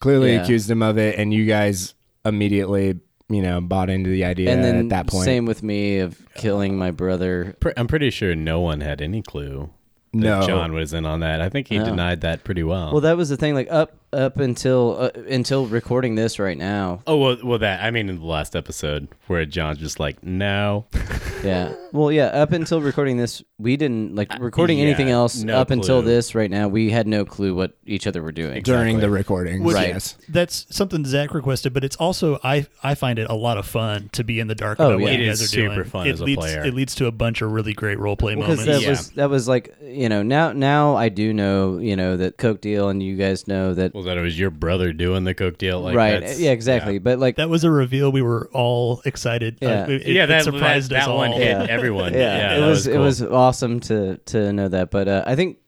clearly Yeah. accused him of it, and you guys immediately you know bought into the idea and then at that point. same with me of killing my brother. I'm pretty sure no one had any clue that No. John was in on that. I think he No. denied that pretty well. Well, that was the thing. Like up up until uh, until recording this right now. Oh well, well that I mean in the last episode where John's just like no, [laughs] Yeah. Well, yeah. Up until recording this, we didn't like recording yeah, anything else. no up until this, right now, we had no clue what each other were doing. during the recording. Which- Yes. That's something Zach requested, but it's also I I find it a lot of fun to be in the dark Oh, about what yeah. you It guys are super doing. fun it as a leads, player. It leads to a bunch of really great role play Because moments. that Yeah. was that was like you know now now I do know you know that Coke deal and you guys know that well that it was your brother doing the coke deal, like right that's- yeah exactly but like that was a reveal. We were all excited. Uh, Yeah. it, yeah, it that surprised that, us that all. one hit Yeah. everyone. yeah, it that was, it was awesome to to know that but uh, I think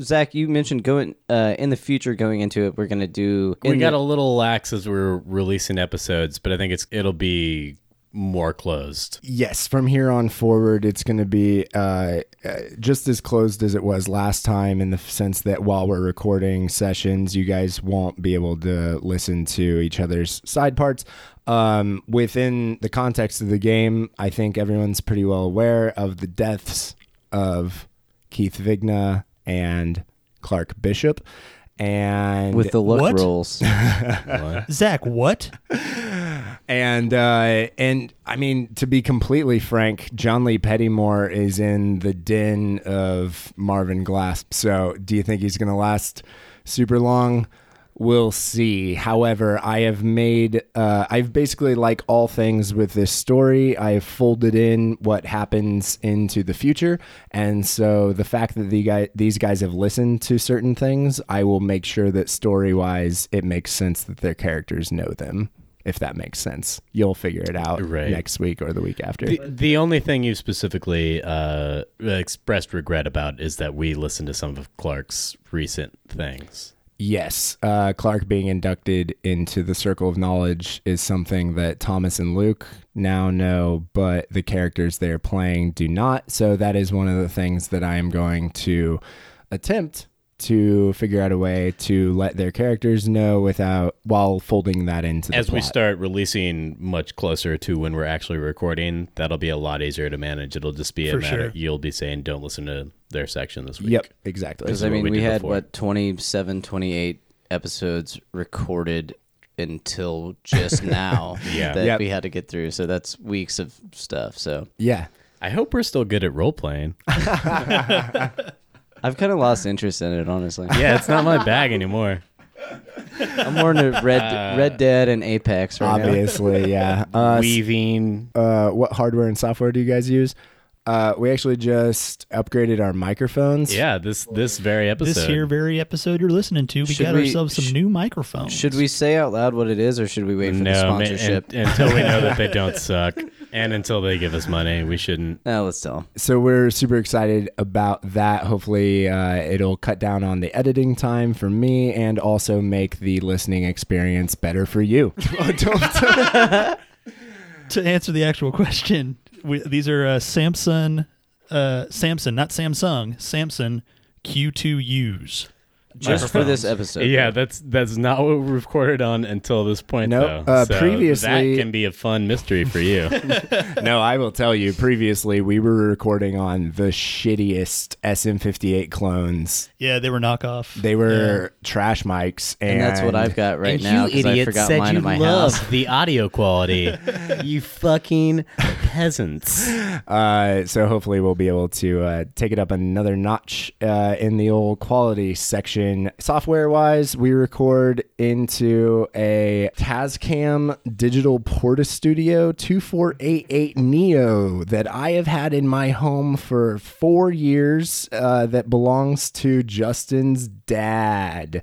Zach you mentioned going uh, in the future going into it we're gonna do We got the- a little lax as we we're releasing episodes, but I think it's it'll be more closed. Yes, from here on forward, it's going to be uh, uh, just as closed as it was last time in the sense that while we're recording sessions, you guys won't be able to listen to each other's side parts. Um, within the context of the game, I think everyone's pretty well aware of the deaths of Keith Vigna and Clark Bishop. And with the look What? rolls [laughs] Zach, what? [laughs] And uh, and I mean, to be completely frank, John Lee Pettymore is in the den of Marvin Glass. So, do you think he's going to last super long? We'll see. However, I have made, uh, I've basically, like all things with this story, I've folded in what happens into the future. And so the fact that the guy, these guys have listened to certain things, I will make sure that story wise, it makes sense that their characters know them. If that makes sense, you'll figure it out Right. next week or the week after. The, the only thing you specifically uh, expressed regret about is that we listened to some of Clark's recent things. Yes, uh, Clark being inducted into the Circle of Knowledge is something that Thomas and Luke now know, but the characters they're playing do not. So that is one of the things that I am going to attempt to figure out a way to let their characters know without while folding that into the As we start releasing much closer to when we're actually recording, that'll be a lot easier to manage. It'll just be a For matter. sure. You'll be saying, "Don't listen to their section this week." Yep, exactly. because I mean we we, had before. what 27 28 episodes recorded until just [laughs] now Yeah. that Yep. we had to get through so that's weeks of stuff so Yeah, I hope we're still good at role playing. [laughs] [laughs] I've kind of lost interest in it honestly yeah, it's not my bag anymore. I'm more into Red Uh, Red Dead and Apex right now. obviously, yeah. Uh, Weaving. uh, what hardware and software do you guys use? Uh, we actually just upgraded our microphones. Yeah, this this very episode. This here very episode you're listening to, we Should got we- ourselves some sh- new microphones. Should we say out loud what it is, or should we wait for the no, ma- sponsorship? un- until we know that they [laughs] don't suck, and until they give us money, we shouldn't. no, let's tell 'em. So we're super excited about that. Hopefully, uh, it'll cut down on the editing time for me and also make the listening experience better for you. [laughs] [laughs] [laughs] to answer the actual question, we, these are uh, Samsung, uh, Samsung, not Samsung, Samson Q2Us. Just for this episode. Yeah, that's that's not what we recorded on until this point. Nope. though. Uh, So previously- that can be a fun mystery for you. [laughs] no, I will tell you. Previously, we were recording on the shittiest SM58 clones. Yeah, they were knockoff. They were trash mics, and, and that's what I've got right and now you because I forgot said mine you in my love house. the audio quality. [laughs] you fucking peasants. [laughs] Uh, so hopefully we'll be able to uh, take it up another notch uh, in the old quality section. Software wise, we record into a Tascam Digital Porta Studio 2488 Neo that I have had in my home for four years. Uh, that belongs to Justin's dad.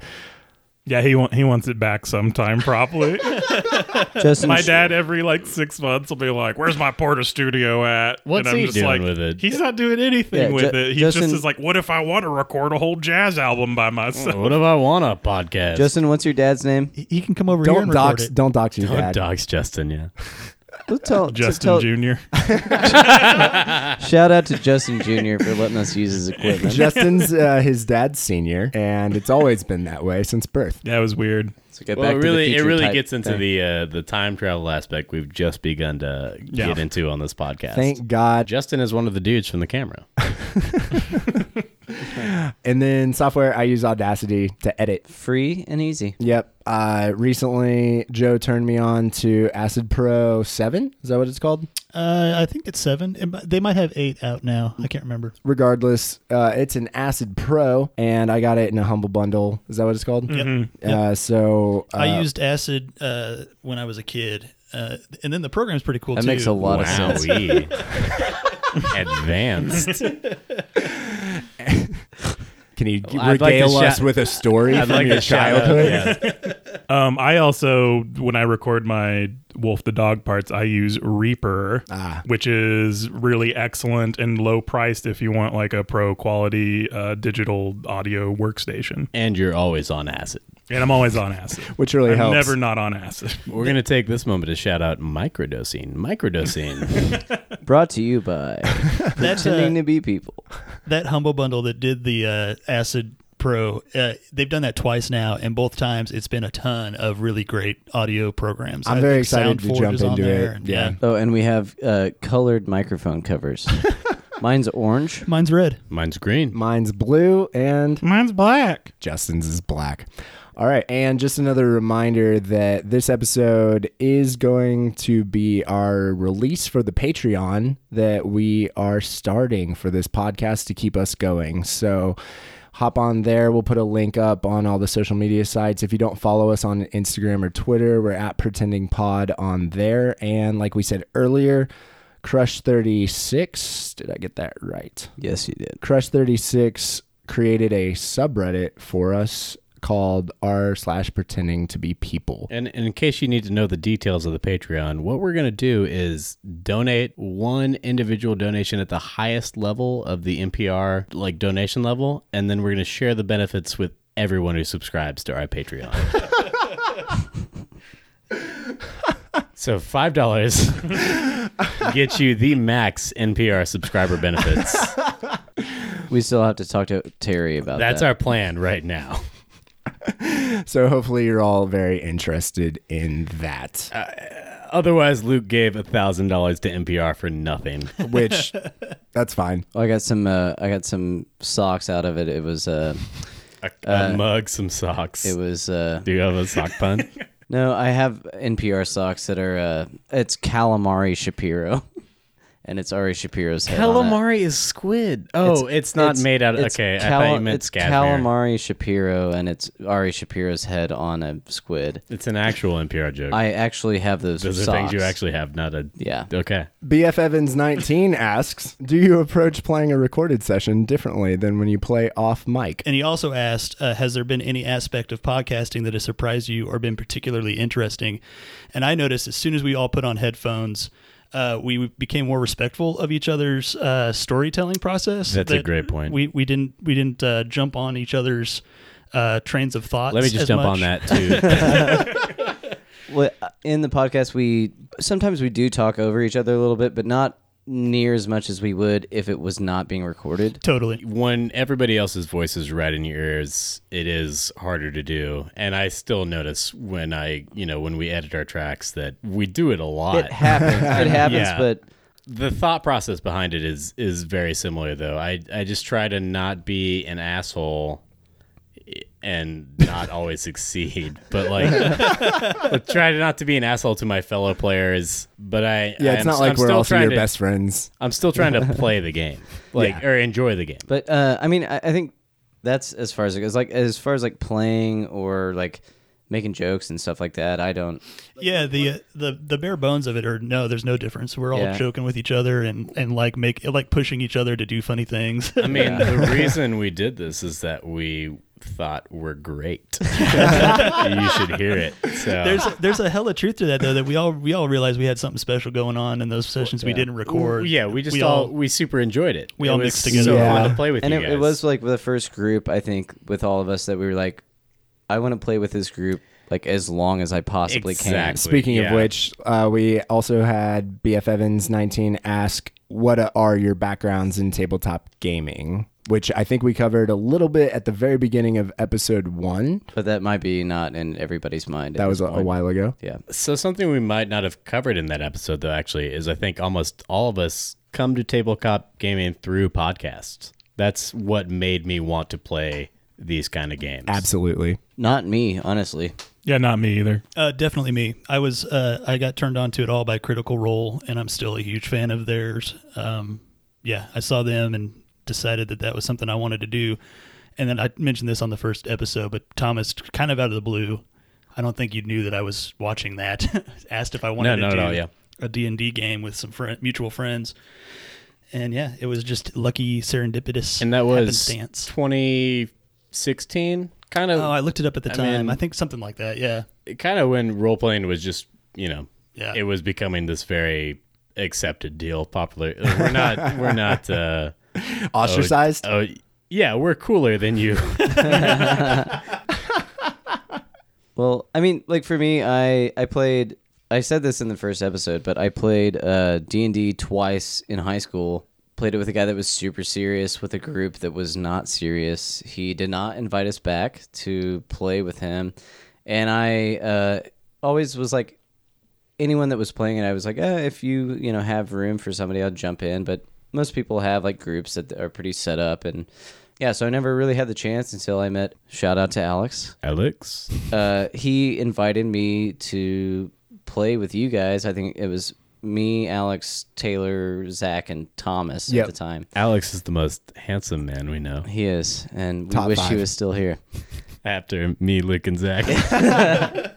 Yeah, he want, he wants it back sometime, probably. [laughs] Justin, my dad every like six months will be like, "Where's my Porta Studio at?" What's and I'm he just doing like, with it? He's not doing anything Yeah, with Ju- it. He Justin- just is like, "What if I want to record a whole jazz album by myself?" what if I want a podcast? Justin, what's your dad's name? He he can come over here Don't and dox, it. don't dox your Don't dad. dogs Justin, yeah. Let's tell, Justin tell- Jr. [laughs] Shout out to Justin Jr. for letting us use his equipment. Justin's uh, his dad's senior, and it's always been that way since birth. That was weird. So get Well, back it to the really it really gets into thing. the uh, the time travel aspect we've just begun to Yeah. get into on this podcast. Thank God Justin is one of the dudes from the camera. [laughs] [laughs] and then software, I use Audacity to edit. Free and easy. Yep. Uh, recently, Joe turned me on to Acid Pro 7. Is that what it's called? Uh, I think it's seven. It They might have eight out now. I can't remember. Regardless, uh, it's an Acid Pro, and I got it in a Humble Bundle. Is that what it's called? Yep. Uh, so uh, I used Acid uh, when I was a kid, uh, and then the program's pretty cool That too. makes a lot of sense. [laughs] Advanced. [laughs] Can you I'd like regale us shout- with a story I'd from like your to out, childhood? yeah. [laughs] Um, I also, when I record my Wolf the Dog parts, I use Reaper, Ah. which is really excellent and low priced if you want like a pro quality uh, digital audio workstation. And you're always on acid. And I'm always on acid. [laughs] Which really I'm helps. never not on acid. We're going to take this moment to shout out microdosing. Microdosing. [laughs] Brought to you by [laughs] That's pretending uh, to be people. that Humble Bundle that did the uh, Acid Pro. Uh, they've done that twice now, and both times it's been a ton of really great audio programs. I'm I very think excited to Soundforge jump into it. and Yeah. Oh, and we have uh, colored microphone covers. [laughs] Mine's orange. mine's red. Mine's green. Mine's blue, and Mine's black. Justin's is black. All right. And just another reminder that this episode is going to be our release for the Patreon that we are starting for this podcast to keep us going. So hop on there. We'll put a link up on all the social media sites. If you don't follow us on Instagram or Twitter, we're at Pretending Pod on there. And like we said earlier, Crush 36. Did I get that right? Yes, you did. Crush 36 created a subreddit for us called r slash pretending to be people. And, and in case you need to know the details of the Patreon, what we're going to do is donate one individual donation at the highest level of the NPR like donation level, and then we're going to share the benefits with everyone who subscribes to our Patreon. [laughs] so five dollars [laughs] gets you the max NPR subscriber benefits. We still have to talk to Terry about That's that. our plan right now. [laughs] So hopefully you're all very interested in that, Otherwise, Luke gave a thousand dollars to NPR for nothing. [laughs] which that's fine. Oh, I got some. Uh, I got some socks out of it. It was. Uh, A, a mug, some socks. it was. Uh, Do you have a sock pun? [laughs] no, I have NPR socks that are. Uh, it's calamari Shapiro, and it's Ari Shapiro's head. on. Calamari is squid. Oh, it's, not it's- made out of. it's Okay, I thought you meant it's Scazmere. calamari Shapiro, and it's Ari Shapiro's head on a squid. It's an actual NPR joke. I actually have those. Those are things you actually have, not a. Yeah. Okay. BF Evans 19 asks, "Do you approach playing a recorded session differently than when you play off mic?" And he also asked, uh, "Has there been any aspect of podcasting that has surprised you or been particularly interesting?" And I noticed as soon as we all put on headphones, uh, we became more respectful of each other's uh, storytelling process. That's a great point. We we didn't we didn't uh, jump on each other's uh, trains of thought. Let me just jump much. on that too. [laughs] Well, in the podcast, we sometimes we do talk over each other a little bit, but not near as much as we would if it was not being recorded. Totally. when everybody else's voice is right in your ears, it is harder to do. And I still notice when I, you know, when we edit our tracks that we do it a lot. It happens. [laughs] It happens, Yeah. but the thought process behind it is is very similar though. I I just try to not be an asshole and not always succeed, but like [laughs] but try to not to be an asshole to my fellow players. But I Yeah, it's I'm, not like I'm we're still also trying your to, best friends. I'm still trying to [laughs] play the game, like Yeah. or enjoy the game. but uh, I mean, I, I think that's as far as it goes. Like as far as like playing or like making jokes and stuff like that. I don't. Yeah, the uh, the the bare bones of it are no, there's no difference. We're all Yeah. joking with each other and and like make like pushing each other to do funny things. I mean, [laughs] the reason we did this is that we thought we're great. [laughs] you should hear it. So there's there's a hell of truth to that though that we all we all realized we had something special going on in those sessions we didn't record. yeah, we just all, we super enjoyed it. we It all mixed together. So Yeah. fun to play with and you it, guys. it was like the first group I think with all of us that we were like, I want to play with this group like as long as I possibly can. Speaking Yeah. of which, uh, we also had BF Evans 19 ask, "What are your backgrounds in tabletop gaming?" Which I think we covered a little bit at the very beginning of episode one. But that might be not in everybody's mind. That was a, a while ago. Yeah. So something we might not have covered in that episode though actually is I think almost all of us come to tabletop gaming through podcasts. That's what made me want to play these kind of games. Absolutely. Not me, honestly. Yeah, not me either. Uh, definitely me. I was uh, I got turned on to it all by Critical Role, and I'm still a huge fan of theirs. Um, yeah, I saw them and decided that that was something I wanted to do. And then I mentioned this on the first episode, but Thomas, kind of out of the blue, I don't think you knew that I was watching that. [laughs] Asked if I wanted no, to do yeah. a D and D game with some friend, mutual friends. And yeah, it was just lucky serendipitous And that was happenstance. 2016, kind of Oh, I looked it up at the I time. mean- I think something like that. Yeah, kind of when role playing was just, you know, yeah. it was becoming this very accepted deal, popular. We're not we're not uh Ostracized. oh yeah, we're cooler than you. [laughs] Well, I mean, like for me, I I played. I said this in the first episode, but I played uh, D and D twice in high school. Played it with a guy that was super serious, with a group that was not serious. He did not invite us back to play with him, and I uh, always was like, anyone that was playing it, I was like, eh, if you you know have room for somebody, I'll jump in. But most people have like groups that are pretty set up, and yeah, so I never really had the chance until I met. Shout out to Alex Alex. uh, he invited me to play with you guys. I think it was me, Alex, Taylor, Zach, and Thomas Yep. at the time. Alex is the most handsome man we know. He is, and we Top wish he was still here. After me, Luke, and Zach. [laughs] [laughs]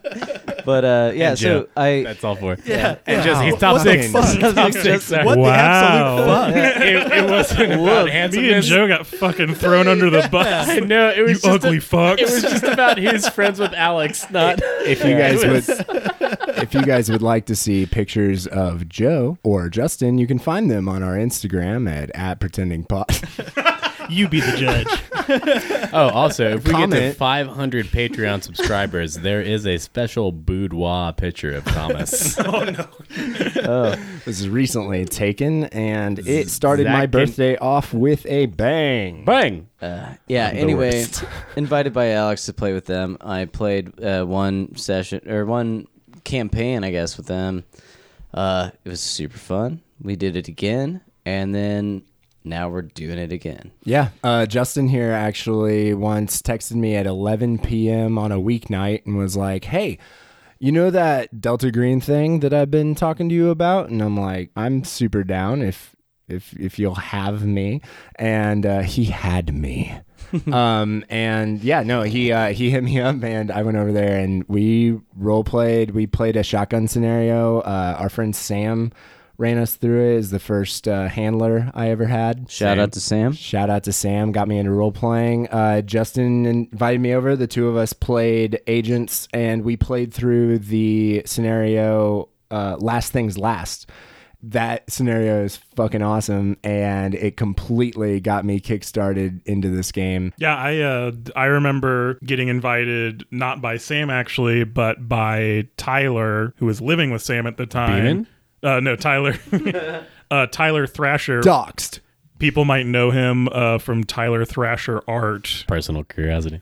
But uh, yeah, And so Joe. I That's all four. Yeah. And just he's top What six. the fuck? top six. sorry. What the Wow. absolute fuck? [laughs] It, it wasn't about Me and handsomeness. Joe got fucking thrown under the [laughs] bus. I know it was you just ugly a- fucks. It was just about his friends with Alex, not [laughs] if you guys would if you guys would like to see pictures of Joe or Justin, you can find them on our Instagram at, at pretending pod. You be the judge. [laughs] Oh, also, if we get to 500 Patreon subscribers, there is a special boudoir picture of Thomas. [laughs] Oh no! oh, this is recently taken, and it started Zach my and- birthday off with a bang. Bang! uh, yeah. I'm Anyway, [laughs] invited by Alex to play with them. I played uh, one session or one campaign, I guess, with them. Uh, it was super fun. We did it again, and then now we're doing it again. Yeah, uh, Justin here actually once texted me at 11 p.m. on a weeknight and was like, "Hey, you know that Delta Green thing that I've been talking to you about?" And I'm like, "I'm super down if if if you'll have me." And uh, he had me. [laughs] um and yeah no he uh he hit me up and i went over there and we role played we played a shotgun scenario uh our friend sam ran us through it as the first uh, handler i ever had Shout out to Sam. Shout out to Sam, got me into role playing. Uh, Justin invited me over. The two of us played agents, and we played through the scenario uh, "Last Things Last." That scenario is fucking awesome, and it completely got me kickstarted into this game. Yeah, I uh, I remember getting invited not by Sam actually, but by Tyler, who was living with Sam at the time. Beeman? Uh, no, Tyler. [laughs] [laughs] uh, Tyler Thrasher. Doxed. People might know him uh, from Tyler Thrasher art, Personal curiosity.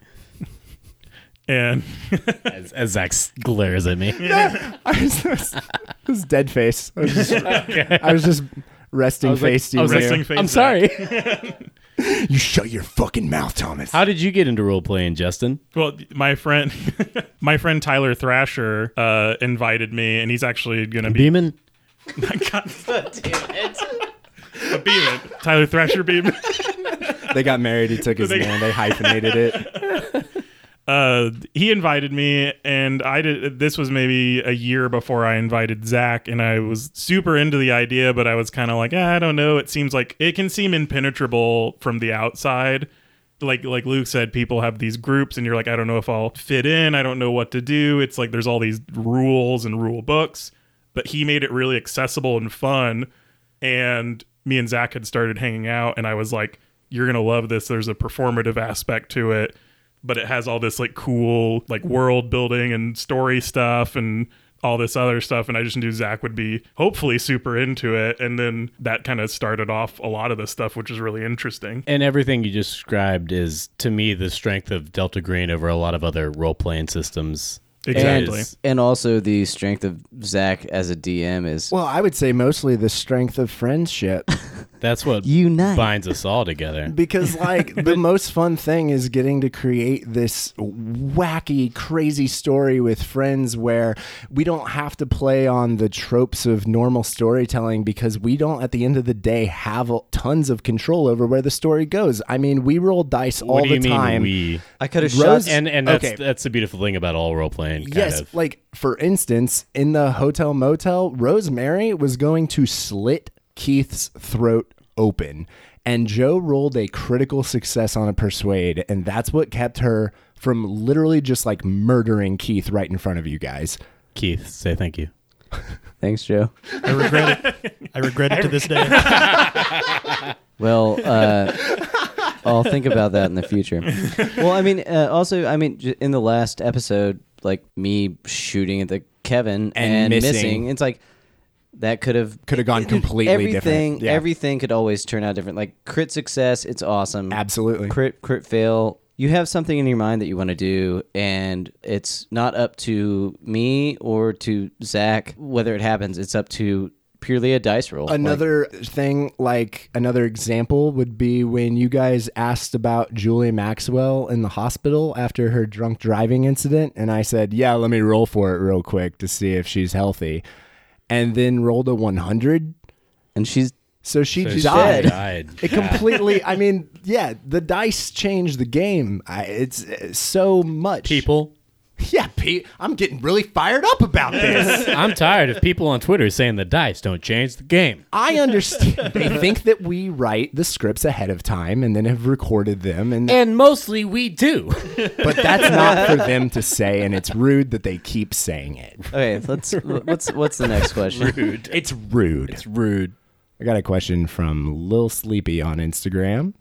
and [laughs] As, as Zach glares at me. I was just, it was dead face. I was just, I was just resting was like- face I was to you. resting face. I'm Zach. sorry. You shut your fucking mouth, Thomas. How did you get into role playing, Justin? Well, my friend, my friend Tyler Thrasher uh, invited me, and he's actually gonna be. Beeman? God [laughs] damn it! Beeman, Tyler Thrasher Beeman. [laughs] They got married. He took his They- name. They hyphenated it. [laughs] uh, he invited me, and I did. This was maybe a year before I invited Zach, and I was super into the idea, but I was kind of like, ah, I don't know. It seems like it can seem impenetrable from the outside. Like like Luke said, people have these groups, and you're like, I don't know if I'll fit in. I don't know what to do. It's like there's all these rules and rule books, but he made it really accessible and fun. And me and Zach had started hanging out, and I was like, "You're gonna love this." There's a performative aspect to it but it has all this like cool like world building and story stuff and all this other stuff and i just knew zach would be hopefully super into it and then that kind of started off a lot of the stuff which is really interesting And everything you just described is, to me, the strength of Delta Green over a lot of other role playing systems. Exactly. Is- And also the strength of Zach as a DM is Well, I would say mostly the strength of friendship. [laughs] That's what Unite. binds us all together. because like [laughs] the most fun thing is getting to create this wacky crazy story with friends where we don't have to play on the tropes of normal storytelling because we don't at the end of the day have tons of control over where the story goes i mean we roll dice all what do the you mean time we? I could have Rose- shot. And and that's Okay. that's the beautiful thing about all role playing. Kind yes of. like for instance in the hotel motel rosemary was going to slit keith's throat open and joe rolled a critical success on a persuade and that's what kept her from literally just like murdering keith right in front of you guys Keith, say thank you. [laughs] Thanks, Joe. I regret it. I regret it to this day. [laughs] Well, uh, I'll think about that in the future. Well, I mean, uh, also, I mean, in the last episode, like me shooting at the Kevin And and, missing. missing. it's like that could have Could have gone [laughs] completely everything, different. Yeah. Everything could always turn out different. Like crit success, it's awesome. absolutely Crit crit fail. You have something in your mind that you want to do, and it's not up to me or to Zach whether it happens. It's up to purely a dice roll. Like, Another thing, like another example, would be when you guys asked about Julie Maxwell in the hospital after her drunk driving incident. And I said, Yeah, let me roll for it real quick to see if she's healthy. And then rolled a 100. and she's So she So she died. died. It completely, I mean, yeah, the dice changed the game. I, it's, uh so much. People, [laughs] Yeah, Pete, I'm getting really fired up about this. [laughs] I'm tired of people on Twitter saying the dice don't change the game. I understand. [laughs] they think that we write the scripts ahead of time and then have recorded them, and And mostly we do. but that's not for them to say, and it's rude that they keep saying it. okay. Let's what's what's the next question? Rude. It's rude. It's rude. I got a question from Lil Sleepy on Instagram.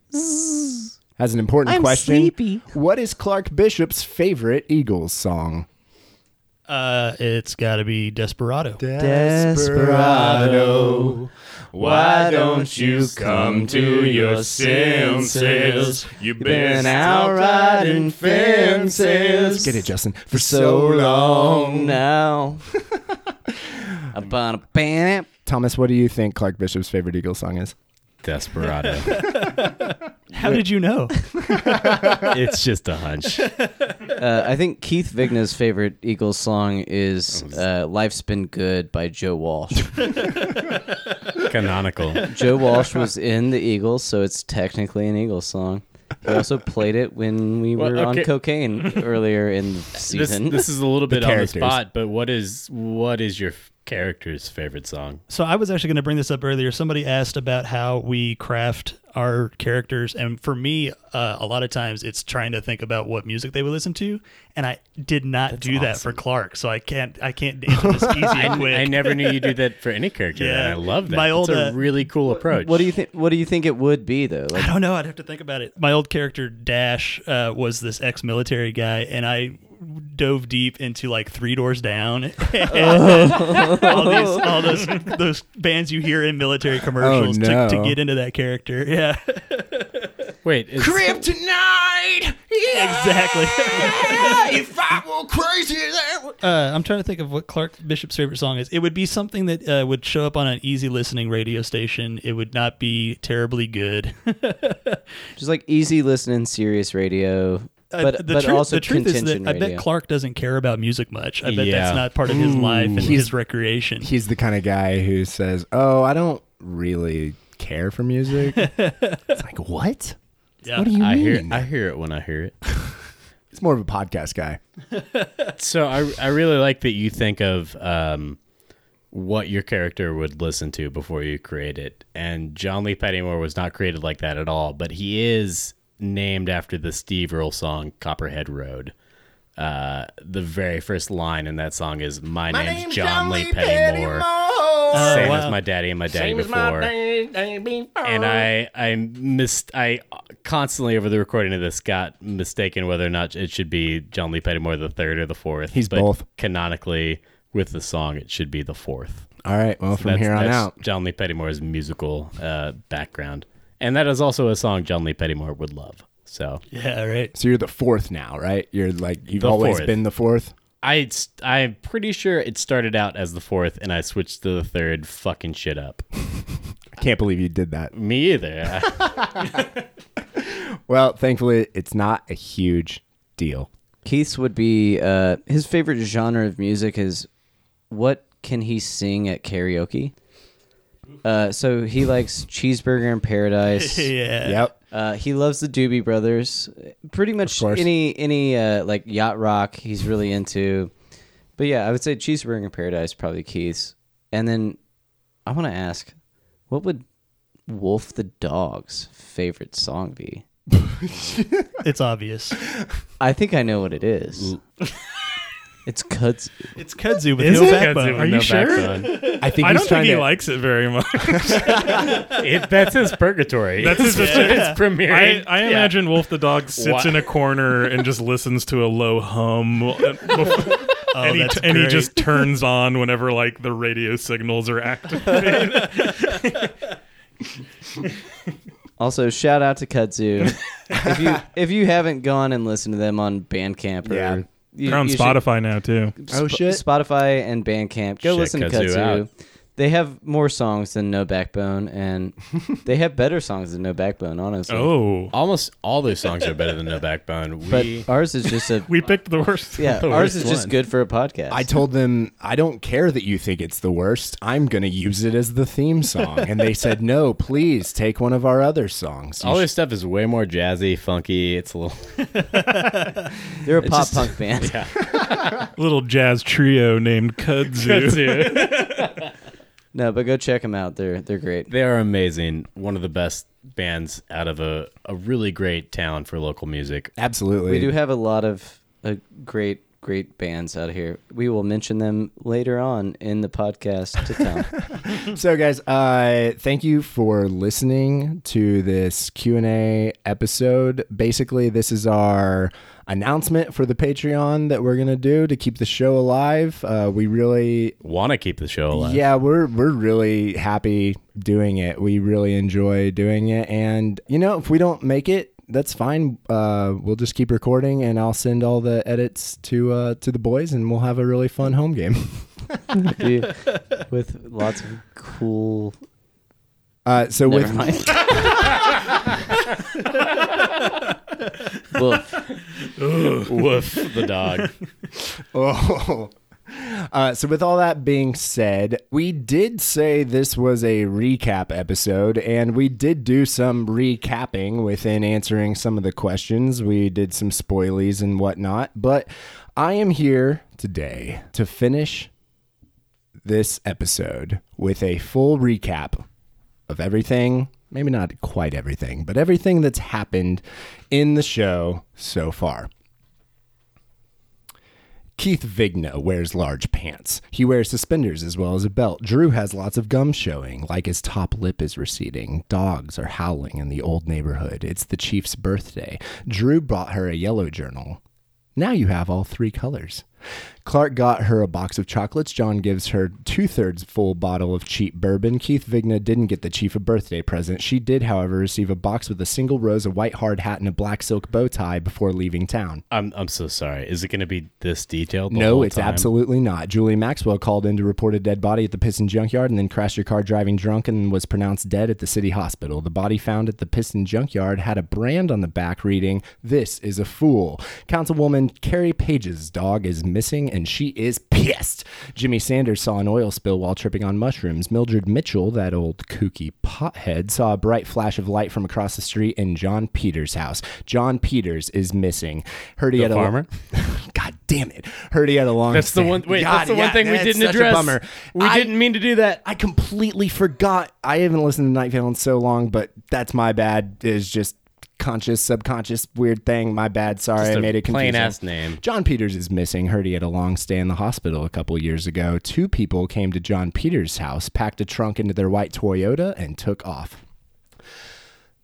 Has an important I'm question. sleepy. What is Clark Bishop's favorite Eagles song? Uh, it's got to be Desperado. Desperado. Why don't you come to your senses? You've Been out riding fences. Get it, Justin. For so long now. [laughs] About a bam. Thomas, what do you think Clark Bishop's favorite Eagles song is? Desperado. [laughs] How did you know? [laughs] it's just a hunch. Uh, I think Keith Vigna's favorite Eagles song is uh, "Life's Been Good" by Joe Walsh. [laughs] Canonical. Joe Walsh was in the Eagles, so it's technically an Eagles song. He also played it when we Well, were on cocaine earlier in the This, season. this is a little bit on the characters. spot, but what is what is your f- character's favorite song? So I was actually going to bring this up earlier. Somebody asked about how we craft our characters, and for me, uh, a lot of times it's trying to think about what music they would listen to, and I did not do that for Clark, so I can't I can't [laughs] answer this easy I, and quick. I never knew you do that for any character. Yeah. and I love that. My My old, old, a uh, really cool approach. what do you think? What do you think it would be though? Like, I don't know. I'd have to think about it. My old character Dash uh, was this ex-military guy, and I dove deep into like Three Doors Down, and [laughs] [laughs] all, these, all those those bands you hear in military commercials no. to, to get into that character. [laughs] Yeah, Wait, is, Kryptonite! Yeah! exactly. if I were crazy, that uh, I'm trying to think of what Clark Bishop's favorite song is. It would be something that uh, would show up on an easy listening radio station. It would not be terribly good. just like easy listening, serious radio, Uh, but the but truth, also the truth is contention that I bet Clark doesn't care about music much. I bet Yeah. that's not part of his life and He's- his recreation. He's the kind of guy who says, "Oh, I don't really care for music." [laughs] it's like, what? Yeah. What do you I hear mean? I hear it when I hear it. [laughs] It's more of a podcast guy. [laughs] So I I really like that you think of um, what your character would listen to before you create it. And John Lee Pettymore was not created like that at all, but he is named after the Steve Earle song Copperhead Road. Uh, the very first line in that song is "My, name's, John, Lee Pettymore, Oh, same wow. as my daddy and my daddy before." and I I missed I constantly over the recording of this got mistaken whether or not it should be John Lee Pettymore the third or the fourth. He's but both. Canonically, with the song, it should be the fourth. All right. Well, from That's- here on that's out, John Lee Pettymore's musical uh, background, and that is also a song John Lee Pettymore would love. So Yeah, right. so you're the fourth now, right? You're like you've The always fourth. been the fourth. I I'm pretty sure it started out as the fourth, and I switched to the third, fucking shit up. [laughs] Can't believe you did that. Me either. [laughs] Well, thankfully, it's not a huge deal. Keith's would be uh, his favorite genre of music is what can he sing at karaoke? Uh, so he likes Cheeseburger in Paradise. [laughs] yeah. Yep. Uh, he loves the Doobie Brothers. Pretty much any any uh, like yacht rock he's really into. But yeah, I would say Cheeseburger in Paradise probably Keith's. And then I want to ask, what would Wolf the Dog's favorite song be? [laughs] It's obvious. I think I know what it is. It's Kudzu. It's kudzu with Is no it? backbone. Are you No sure? backbone. [laughs] I think I he's don't trying think he to. likes it very much. [laughs] It, that's his purgatory. [laughs] That's his- it's I, premiering. I Yeah. imagine Wolf the dog sits What? in a corner and just listens to a low hum, and, before- Oh, and, he, that's and he great. just turns on whenever like the radio signals are activated. Also, shout out to Kudzu. if you if you haven't gone and listened to them on Bandcamp or Yeah. You, They're on you should- Spotify now too. Oh, shit. Spotify and Bandcamp. Go Check listen to Kudzu Kudzu. out. They have more songs than No Backbone, and [laughs] they have better songs than No Backbone. Honestly, Oh, Almost all those songs are better than No Backbone. but ours is just a [laughs] we picked the worst. yeah. the Ours worst is just one. good for a podcast. I told them I don't care that you think it's the worst. I'm gonna use it as the theme song, and they said no. Please take one of our other songs. You all sh- this stuff is way more jazzy, funky. It's a little. [laughs] They're a pop just- punk band. Little jazz trio named Kudzu. No, but go check them out. They're they're great. they are amazing. One of the best bands out of a, a really great town for local music. Absolutely. We do have a lot of uh, great great bands out here. We will mention them later on in the podcast to come. [laughs] so guys uh thank you for listening to this q&a episode basically this is our announcement for the patreon that we're gonna do to keep the show alive uh we really Want to keep the show alive? yeah we're we're really happy doing it we really enjoy doing it and you know if we don't make it that's fine uh we'll just keep recording and i'll send all the edits to uh to the boys and we'll have a really fun home game [laughs] Dude, with lots of cool. uh so Never with mind. [laughs] Woof. Woof the dog. [laughs] Oh. Uh, so, with all that being said, we did say this was a recap episode, and we did do some recapping within answering some of the questions. We did some spoilies and whatnot, but I am here today to finish this episode with a full recap of everything. Maybe not quite everything, but everything that's happened in the show so far. Keith Vigna wears large pants. He wears suspenders as well as a belt. Drew has lots of gum showing, like his top lip is receding. Dogs are howling in the old neighborhood. It's the chief's birthday. Drew brought her a yellow journal. Now you have all three colors. Clark got her a box of chocolates. John gives her two thirds full bottle of cheap bourbon. Keith Vigna didn't get the chief a birthday present. She did, however, receive a box with a single rose, a white hard hat, and a black silk bow tie before leaving town. I'm I'm so sorry. Is it going to be this detailed? The No, it's time? absolutely not. Julie Maxwell called in to report a dead body at the Piston Junkyard and then crashed her car driving drunk and was pronounced dead at the city hospital. The body found at the Piston Junkyard had a brand on the back reading, This is a Fool. Councilwoman Carrie Page's dog is missing and she is pissed. Jimmy Sanders saw an oil spill while tripping on mushrooms. Mildred Mitchell, that old kooky pothead, saw a bright flash of light from across the street in John Peters' house. John Peters is missing. Heard he The had a farmer? [laughs] God damn it! Heard he had a long. That's the one. Wait, God, that's the yeah, one thing we didn't address. bummer. We I- didn't mean to do that. I completely forgot. I haven't listened to Night Vale in so long, but that's my bad. Is just conscious, subconscious, weird thing. My bad. Sorry, Just I made it confusing. plain ass name. John Peters is missing. Heard he had a long stay in the hospital a couple years ago. Two people came to John Peters' house, packed a trunk into their white Toyota, and took off.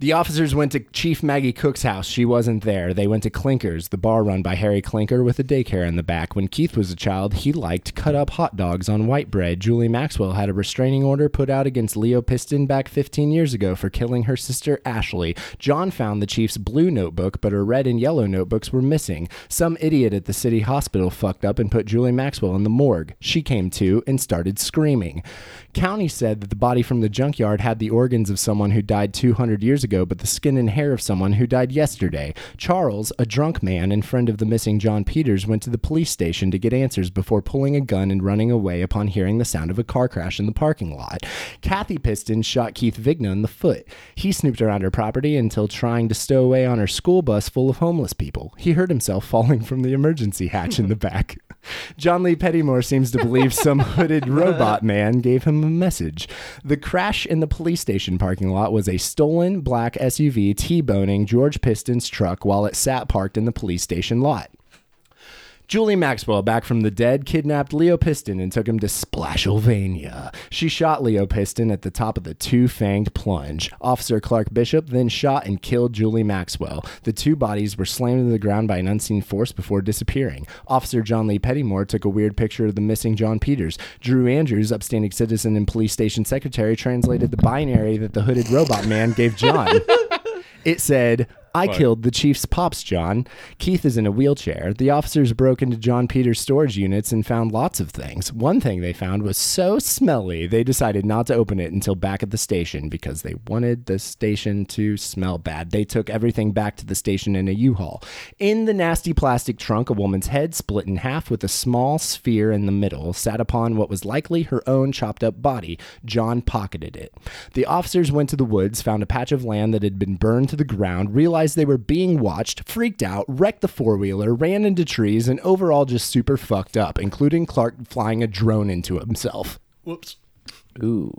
The officers went to Chief Maggie Cook's house. She wasn't there. They went to Clinker's, the bar run by Harry Clinker with a daycare in the back. When Keith was a child, he liked cut up hot dogs on white bread. Julie Maxwell had a restraining order put out against Leo Piston back 15 years ago for killing her sister Ashley. John found the chief's blue notebook, but her red and yellow notebooks were missing. Some idiot at the city hospital fucked up and put Julie Maxwell in the morgue. She came to and started screaming. County said that the body from the junkyard had the organs of someone who died 200 years ago, but the skin and hair of someone who died yesterday. Charles, a drunk man and friend of the missing John Peters, went to the police station to get answers before pulling a gun and running away upon hearing the sound of a car crash in the parking lot. Kathy Piston shot Keith Vigna in the foot. He snooped around her property until trying to stow away on her school bus full of homeless people. He hurt himself falling from the emergency hatch in the back. [laughs] John Lee Pettymore seems to believe some [laughs] hooded robot man gave him a message. The crash in the police station parking lot was a stolen black SUV T-boning George Piston's truck while it sat parked in the police station lot. Julie Maxwell, back from the dead, kidnapped Leo Piston and took him to Splashylvania. She shot Leo Piston at the top of the two fanged plunge. Officer Clark Bishop then shot and killed Julie Maxwell. The two bodies were slammed to the ground by an unseen force before disappearing. Officer John Lee Pettymore took a weird picture of the missing John Peters. Drew Andrews, upstanding citizen and police station secretary, translated the binary that the hooded robot man gave John. [laughs] It said, I killed the chief's pops, John. Keith is in a wheelchair. The officers broke into John Peters' storage units and found lots of things. One thing they found was so smelly, they decided not to open it until back at the station because they wanted the station to smell bad. They took everything back to the station in a U-Haul. In the nasty plastic trunk, a woman's head split in half with a small sphere in the middle sat upon what was likely her own chopped up body. John pocketed it. The officers went to the woods, found a patch of land that had been burned to the ground, realized they were being watched, freaked out, wrecked the four wheeler, ran into trees, and overall just super fucked up, including Clark flying a drone into himself. Whoops. Ooh.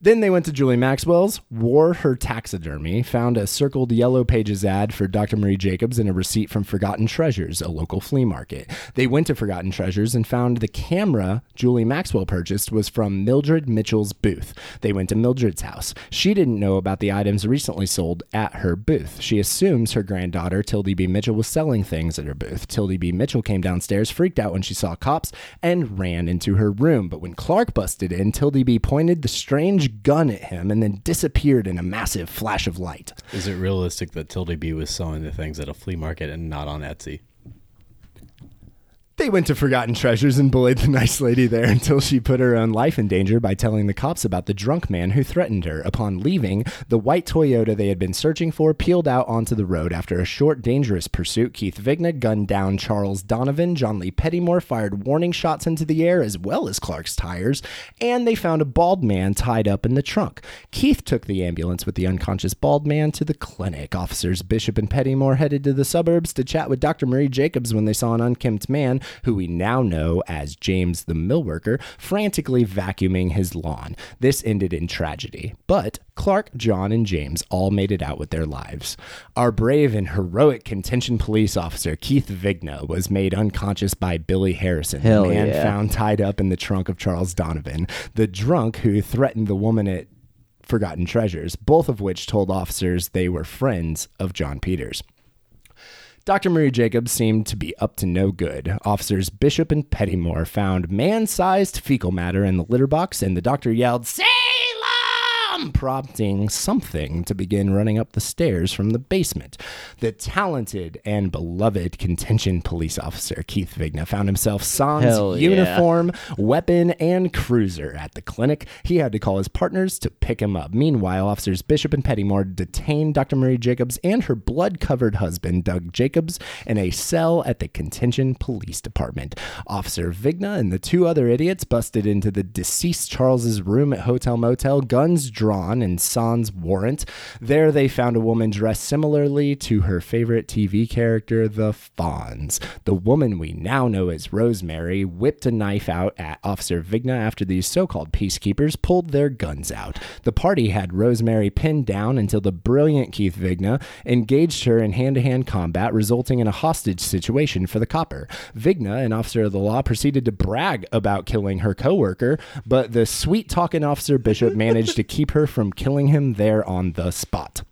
Then they went to Julie Maxwell's, wore her taxidermy, found a circled yellow pages ad for Dr. Marie Jacobs and a receipt from Forgotten Treasures, a local flea market. They went to Forgotten Treasures and found the camera Julie Maxwell purchased was from Mildred Mitchell's booth. They went to Mildred's house. She didn't know about the items recently sold at her booth. She assumes her granddaughter, Tildy B. Mitchell, was selling things at her booth. Tildy B. Mitchell came downstairs, freaked out when she saw cops, and ran into her room. But when Clark busted in, Tildy B. pointed the strange gun at him and then disappeared in a massive flash of light. Is it realistic that Tildy B was selling the things at a flea market and not on Etsy? They went to Forgotten Treasures and bullied the nice lady there until she put her own life in danger by telling the cops about the drunk man who threatened her. Upon leaving, the white Toyota they had been searching for peeled out onto the road. After a short, dangerous pursuit, Keith Vigna gunned down Charles Donovan. John Lee Pettymore fired warning shots into the air as well as Clark's tires, and they found a bald man tied up in the trunk. Keith took the ambulance with the unconscious bald man to the clinic. Officers Bishop and Pettymore headed to the suburbs to chat with Dr. Marie Jacobs when they saw an unkempt man who we now know as James the millworker, frantically vacuuming his lawn. This ended in tragedy, but Clark, John, and James all made it out with their lives. Our brave and heroic contention police officer, Keith Vigna, was made unconscious by Billy Harrison, Hell the man yeah. found tied up in the trunk of Charles Donovan, the drunk who threatened the woman at Forgotten Treasures, both of which told officers they were friends of John Peters. Dr. Marie Jacobs seemed to be up to no good. Officers Bishop and Pettymore found man sized fecal matter in the litter box, and the doctor yelled! Prompting something to begin running up the stairs from the basement. The talented and beloved contention police officer, Keith Vigna, found himself sans Hell yeah. uniform, weapon, and cruiser at the clinic. He had to call his partners to pick him up. Meanwhile, officers Bishop and Pettymore detained Dr. Marie Jacobs and her blood covered husband, Doug Jacobs, in a cell at the Contention Police Department. Officer Vigna and the two other idiots busted into the deceased Charles's room at Hotel Motel, guns drawn and sans warrant. There they found a woman dressed similarly to her favorite TV character, the Fonz. The woman we now know as Rosemary whipped a knife out at Officer Vigna after these so called peacekeepers pulled their guns out. The party had Rosemary pinned down until the brilliant Keith Vigna engaged her in hand to hand combat, resulting in a hostage situation for the copper. Vigna, an officer of the law, proceeded to brag about killing her coworker, but the sweet talking officer Bishop managed to keep her from killing him there on the spot.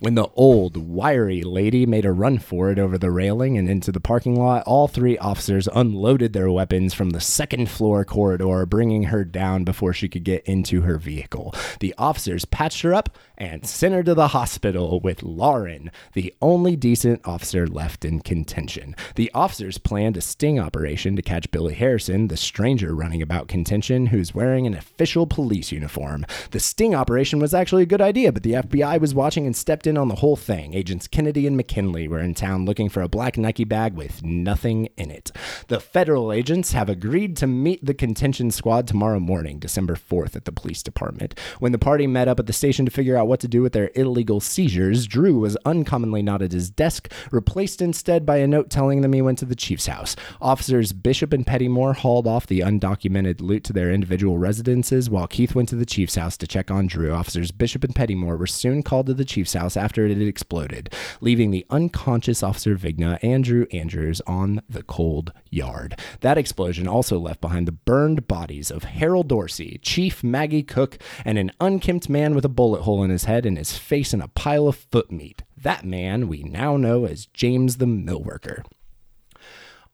When the old, wiry lady made a run for it over the railing and into the parking lot, all three officers unloaded their weapons from the second floor corridor, bringing her down before she could get into her vehicle. The officers patched her up and sent her to the hospital with Lauren, the only decent officer left in contention. The officers planned a sting operation to catch Billy Harrison, the stranger running about contention who's wearing an official police uniform. The sting operation was actually a good idea, but the FBI was watching and stepped in on the whole thing. Agents Kennedy and McKinley were in town looking for a black Nike bag with nothing in it. The federal agents have agreed to meet the contention squad tomorrow morning, December 4th, at the police department. When the party met up at the station to figure out what to do with their illegal seizures, Drew was uncommonly not at his desk, replaced instead by a note telling them he went to the chief's house. Officers Bishop and Pettymore hauled off the undocumented loot to their individual residences, while Keith went to the chief's house to check on Drew. Officers Bishop and Pettymore were soon called to the chief's house after it had exploded, leaving the unconscious Officer Vigna, and Drew Andrews, on the cold yard. That explosion also left behind the burned bodies of Harold Dorsey, Chief Maggie Cook, and an unkempt man with a bullet hole in his head and his face in a pile of foot meat. That man we now know as James the Millworker.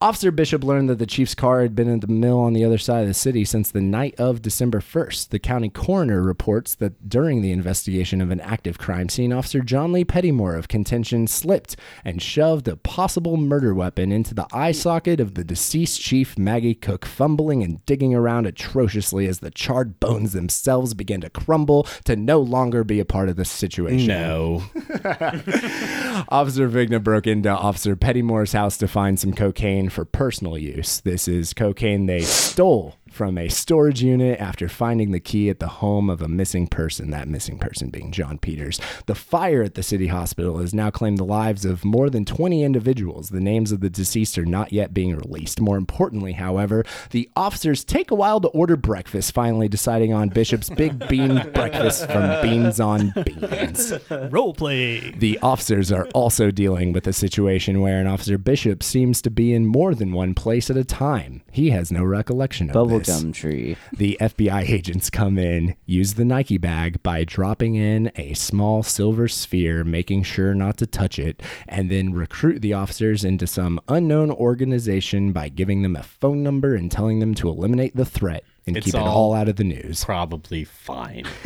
Officer Bishop learned that the chief's car had been at the mill on the other side of the city since the night of December 1st. The county coroner reports that during the investigation of an active crime scene, Officer John Lee Pettymore of contention slipped and shoved a possible murder weapon into the eye socket of the deceased chief, Maggie Cook, fumbling and digging around atrociously as the charred bones themselves began to crumble to no longer be a part of the situation. No. [laughs] Officer Vigna broke into Officer Pettymore's house to find some cocaine for personal use. This is cocaine they stole from a storage unit after finding the key at the home of a missing person, that missing person being John Peters. The fire at the city hospital has now claimed the lives of more than 20 individuals. The names of the deceased are not yet being released. More importantly, however, the officers take a while to order breakfast, finally deciding on Bishop's Big [laughs] Bean breakfast from Beans on Beans. Role play. The officers are also dealing with a situation where an officer bishop seems to be in more than one place at a time. He has no recollection of this. The FBI [laughs] agents come in, use the Nike bag by dropping in a small silver sphere, making sure not to touch it, and then recruit the officers into some unknown organization by giving them a phone number and telling them to eliminate the threat and It's keep it all- all out of the news. Probably fine. [laughs]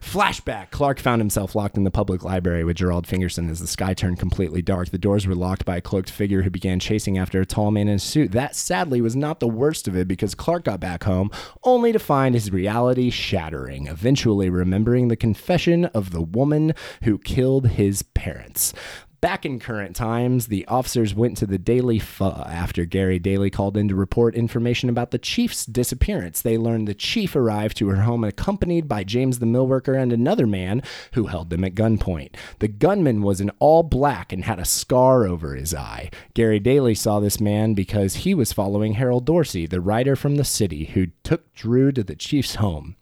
Flashback. Clark found himself locked in the public library with Gerald Fingerson as the sky turned completely dark. The doors were locked by a cloaked figure who began chasing after a tall man in a suit. That sadly was not the worst of it because Clark got back home only to find his reality shattering, eventually remembering the confession of the woman who killed his parents. Back in current times, the officers went to the Daily Pho after Gary Daly called in to report information about the chief's disappearance. They learned the chief arrived to her home accompanied by James the millworker and another man who held them at gunpoint. The gunman was in all black and had a scar over his eye. Gary Daly saw this man because he was following Harold Dorsey, the writer from the city who took Drew to the chief's home.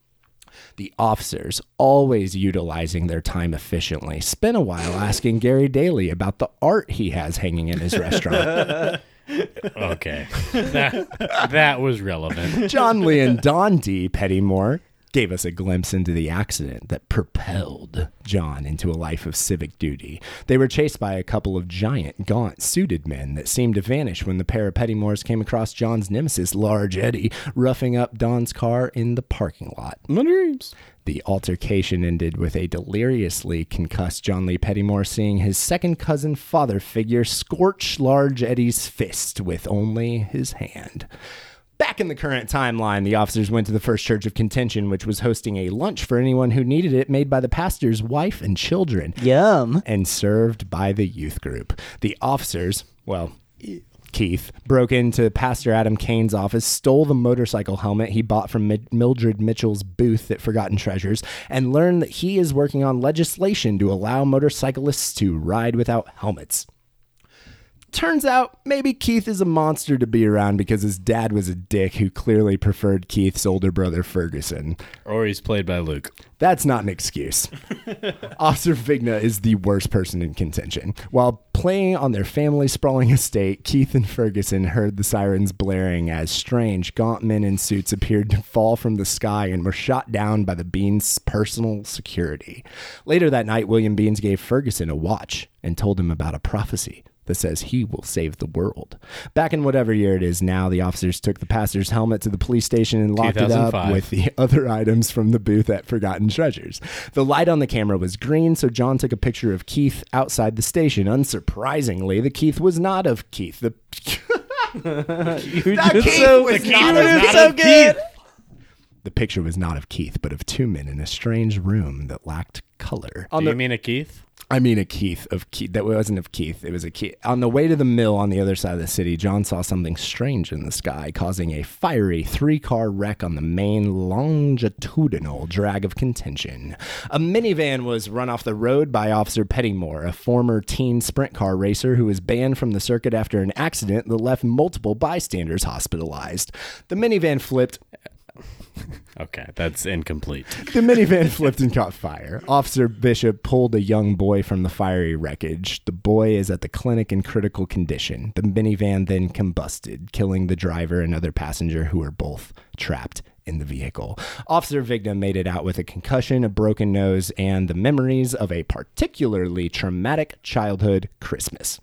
The officers, always utilizing their time efficiently, spent a while asking Gary Daly about the art he has hanging in his restaurant. [laughs] Okay. That, that was relevant. John Lee and Don D. Pettymore gave us a glimpse into the accident that propelled John into a life of civic duty. They were chased by a couple of giant, gaunt, suited men that seemed to vanish when the pair of Pettymores came across John's nemesis, Large Eddie, roughing up Don's car in the parking lot. My dreams. The altercation ended with a deliriously concussed John Lee Pettymore seeing his second cousin father figure scorch Large Eddie's fist with only his hand. Back in the current timeline, the officers went to the First Church of Contention, which was hosting a lunch for anyone who needed it, made by the pastor's wife and children Yum. and served by the youth group. The officers, well, Keith, broke into Pastor Adam Kane's office, stole the motorcycle helmet he bought from Mildred Mitchell's booth at Forgotten Treasures, and learned that he is working on legislation to allow motorcyclists to ride without helmets. Turns out maybe Keith is a monster to be around because his dad was a dick who clearly preferred Keith's older brother Ferguson. Or he's played by Luke. That's not an excuse. [laughs] Officer Vigna is the worst person in contention. While playing on their family sprawling estate, Keith and Ferguson heard the sirens blaring as strange, gaunt men in suits appeared to fall from the sky and were shot down by the Beans' personal security. Later that night, William Beans gave Ferguson a watch and told him about a prophecy that says he will save the world. Back in whatever year it is now, the officers took the pastor's helmet to the police station and locked it up with the [laughs] other items from the booth at Forgotten Treasures. The light on the camera was green, so John took a picture of Keith outside the station. Unsurprisingly, the Keith was not of Keith. The [laughs] that Keith so- was the not Keith of was Keith. so good. The picture was not of Keith, but of two men in a strange room that lacked color. Do you mean a Keith? I mean, a Keith of Keith. That wasn't of Keith. It was a Keith. On the way to the mill on the other side of the city, John saw something strange in the sky, causing a fiery three car wreck on the main longitudinal drag of contention. A minivan was run off the road by Officer Pettymore, a former teen sprint car racer who was banned from the circuit after an accident that left multiple bystanders hospitalized. The minivan flipped [laughs] Okay, that's incomplete. the minivan flipped and caught fire. Officer Bishop pulled a young boy from the fiery wreckage. The boy is at the clinic in critical condition. The minivan then combusted, killing the driver and other passenger who were both trapped in the vehicle. Officer Vigna made it out with a concussion, a broken nose, and the memories of a particularly traumatic childhood Christmas.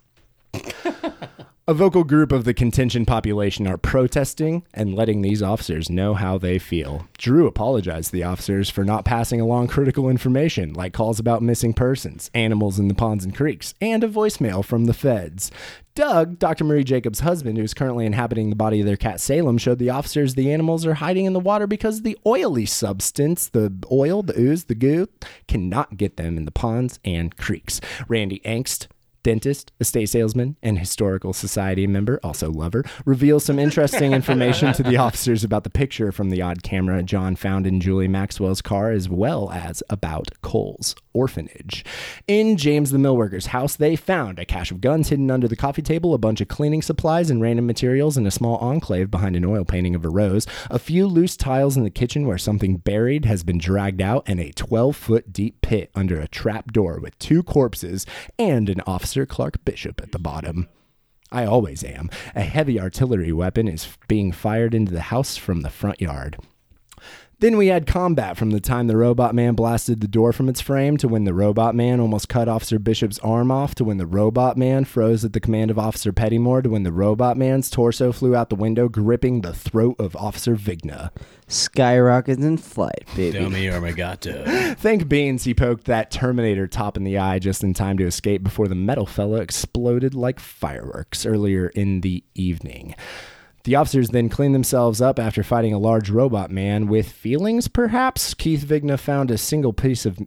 [laughs] A vocal group of the contention population are protesting and letting these officers know how they feel. Drew apologized to the officers for not passing along critical information, like calls about missing persons, animals in the ponds and creeks, and a voicemail from the feds. Doug, Dr. Marie Jacobs' husband, who's currently inhabiting the body of their cat Salem, showed the officers the animals are hiding in the water because the oily substance, the oil, the ooze, the goo, cannot get them in the ponds and creeks. Randy Angst, dentist, estate salesman, and historical society member, also lover, reveals some interesting information to the [laughs] officers about the picture from the odd camera John found in Julie Maxwell's car, as well as about Cole's orphanage. In James the millworker's house, they found a cache of guns hidden under the coffee table, a bunch of cleaning supplies and random materials, and a small enclave behind an oil painting of a rose, a few loose tiles in the kitchen where something buried has been dragged out, and a 12 foot deep pit under a trap door with two corpses and an Officer Clark Bishop at the bottom. I always am. A heavy artillery weapon is being fired into the house from the front yard. Then we had combat from the time the robot man blasted the door from its frame to when the robot man almost cut Officer Bishop's arm off to when the robot man froze at the command of Officer Pettymore to when the robot man's torso flew out the window gripping the throat of Officer Vigna. Skyrockets in flight, baby. Domi Armagato. [laughs] Thank Beans he poked that Terminator top in the eye just in time to escape before the metal fella exploded like fireworks earlier in the evening. The officers then cleaned themselves up after fighting a large robot man with feelings, perhaps. Keith Vigna found a single piece of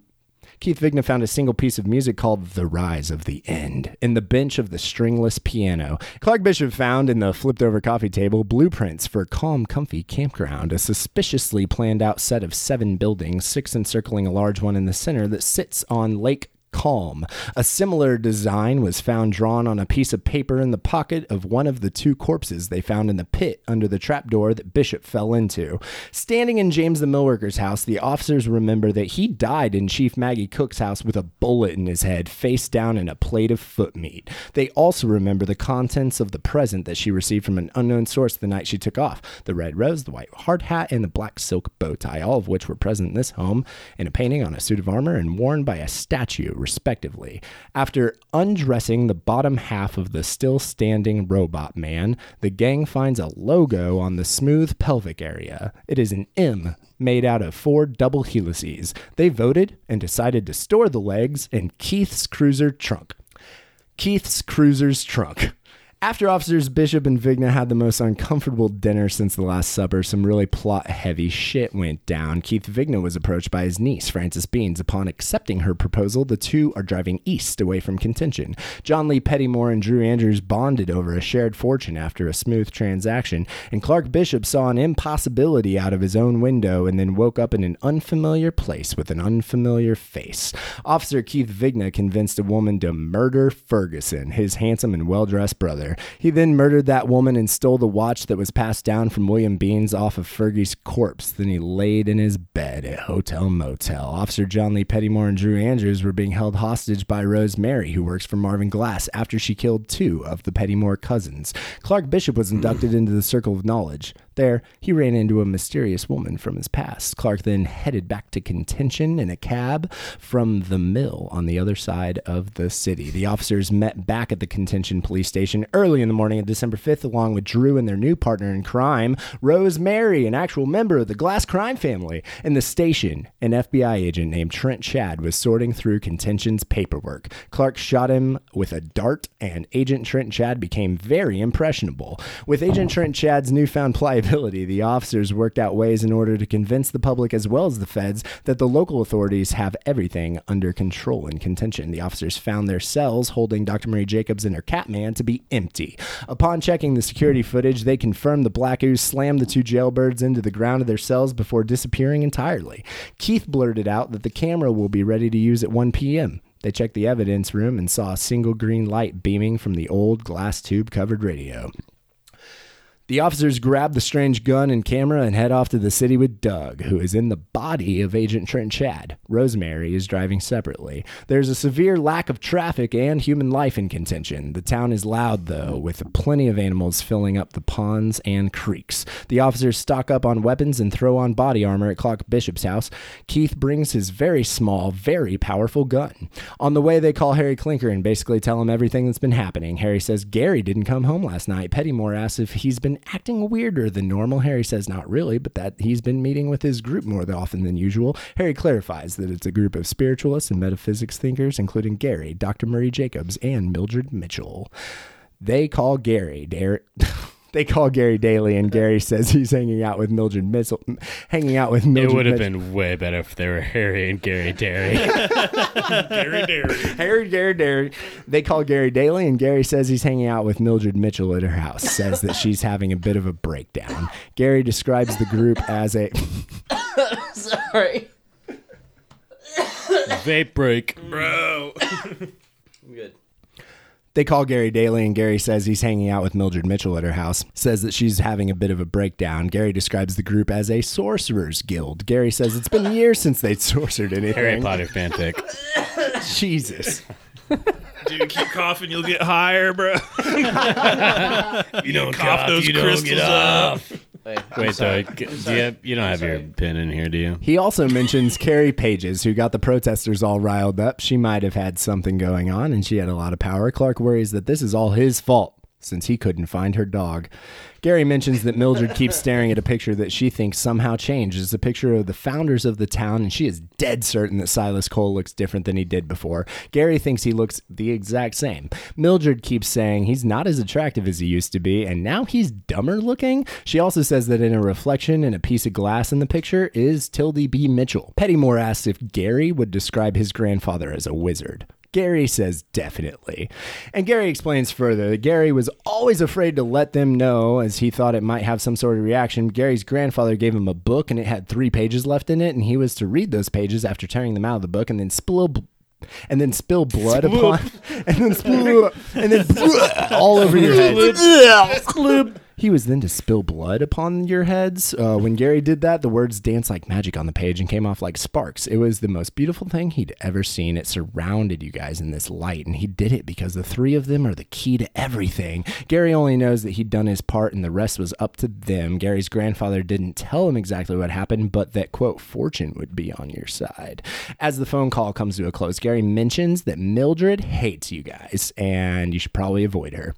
Keith Vigna found a single piece of music called The Rise of the End in the bench of the stringless piano. Clark Bishop found in the flipped over coffee table blueprints for Calm Comfy Campground, a suspiciously planned out set of seven buildings, six encircling a large one in the center that sits on Lake Calm. A similar design was found drawn on a piece of paper in the pocket of one of the two corpses they found in the pit under the trapdoor that Bishop fell into. Standing in James the millworker's house, the officers remember that he died in Chief Maggie Cook's house with a bullet in his head, face down in a plate of foot meat. They also remember the contents of the present that she received from an unknown source the night she took off the red rose, the white hard hat, and the black silk bow tie, all of which were present in this home in a painting on a suit of armor and worn by a statue, respectively. After undressing the bottom half of the still standing robot man, the gang finds a logo on the smooth pelvic area. It is an M made out of four double helices. They voted and decided to store the legs in Keith's cruiser trunk. Keith's cruiser's trunk. After officers Bishop and Vigna had the most uncomfortable dinner since the Last Supper, some really plot heavy shit went down. Keith Vigna was approached by his niece, Frances Beans. Upon accepting her proposal, the two are driving east away from contention. John Lee Pettymore and Drew Andrews bonded over a shared fortune after a smooth transaction, and Clark Bishop saw an impossibility out of his own window and then woke up in an unfamiliar place with an unfamiliar face. Officer Keith Vigna convinced a woman to murder Ferguson, his handsome and well dressed brother. He then murdered that woman and stole the watch that was passed down from William Beans off of Fergie's corpse. Then he laid in his bed at Hotel Motel. Officer John Lee Pettymore and Drew Andrews were being held hostage by Rose Mary, who works for Marvin Glass, after she killed two of the Pettymore cousins. Clark Bishop was inducted into the Circle of Knowledge. There, he ran into a mysterious woman from his past. Clark then headed back to contention in a cab from the mill on the other side of the city. The officers met back at the contention police station early in the morning of December 5th, along with Drew and their new partner in crime, Rose Mary, an actual member of the Glass crime family. In the station, an FBI agent named Trent Chad was sorting through contention's paperwork. Clark shot him with a dart, and Agent Trent Chad became very impressionable. With Agent Trent Chad's newfound pliability, the officers worked out ways in order to convince the public as well as the feds that the local authorities have everything under control in contention. The officers found their cells holding Dr. Marie Jacobs and her Catman to be empty. Upon checking the security footage, they confirmed the Black Ooze slammed the two jailbirds into the ground of their cells before disappearing entirely. Keith blurted out that the camera will be ready to use at 1 p.m. They checked the evidence room and saw a single green light beaming from the old glass tube covered radio. The officers grab the strange gun and camera and head off to the city with Doug, who is in the body of Agent Trent Chad. Rosemary is driving separately. There's a severe lack of traffic and human life in contention. The town is loud, though, with plenty of animals filling up the ponds and creeks. The officers stock up on weapons and throw on body armor at Clark Bishop's house. Keith brings his very small, very powerful gun. On the way, they call Harry Clinker and basically tell him everything that's been happening. Harry says Gary didn't come home last night. Pettymore asks if he's been acting weirder than normal. Harry says not really, but that he's been meeting with his group more often than usual. Harry clarifies that it's a group of spiritualists and metaphysics thinkers, including Gary, Dr. Murray Jacobs, and Mildred Mitchell. They call Gary Dar- [laughs] They call Gary Daly, and Gary says he's hanging out with Mildred Mitchell. Hanging out with Mildred. It would have been way better if they were Harry and Gary Derry. [laughs] Gary Dairy. Harry, Gary, Gary. They call Gary Daly, and Gary says he's hanging out with Mildred Mitchell at her house. Says that she's having a bit of a breakdown. Gary describes the group as a. [coughs] Sorry. Vape break. Bro. [coughs] I'm good. They call Gary Daly, and Gary says he's hanging out with Mildred Mitchell at her house. Says that she's having a bit of a breakdown. Gary describes the group as a sorcerer's guild. Gary says it's been years since they'd sorcered anything. Harry Potter fanfic. [laughs] Jesus. Dude, keep coughing, you'll get higher, bro. [laughs] [laughs] You don't cough those crystals up. Wait, I'm Wait, sorry. g- do you, have, you don't have your pen in here, do you? He also mentions Carrie Pages, who got the protesters all riled up. She might have had something going on, and she had a lot of power. Clark worries that this is all his fault since he couldn't find her dog. Gary mentions that Mildred keeps staring at a picture that she thinks somehow changed. It's a picture of the founders of the town, and she is dead certain that Silas Cole looks different than he did before. Gary thinks he looks the exact same. Mildred keeps saying he's not as attractive as he used to be, and now he's dumber looking. She also says that in a reflection in a piece of glass in the picture is Tildy B. Mitchell. Pettymore asks if Gary would describe his grandfather as a wizard. Gary says definitely. And Gary explains further that Gary was always afraid to let them know as he thought it might have some sort of reaction. Gary's grandfather gave him a book and it had three pages left in it, and he was to read those pages after tearing them out of the book and then spill. And then spill blood upon, [laughs] [laughs] and then spill, and then [laughs] all over your head. He was then to spill blood upon your heads. Uh, when Gary did that, the words danced like magic on the page and came off like sparks. It was the most beautiful thing he'd ever seen. It surrounded you guys in this light, and he did it because the three of them are the key to everything. Gary only knows that he'd done his part, and the rest was up to them. Gary's grandfather didn't tell him exactly what happened, but that, quote, fortune would be on your side. As the phone call comes to a close, Gary mentions that Mildred hates you guys, and you should probably avoid her.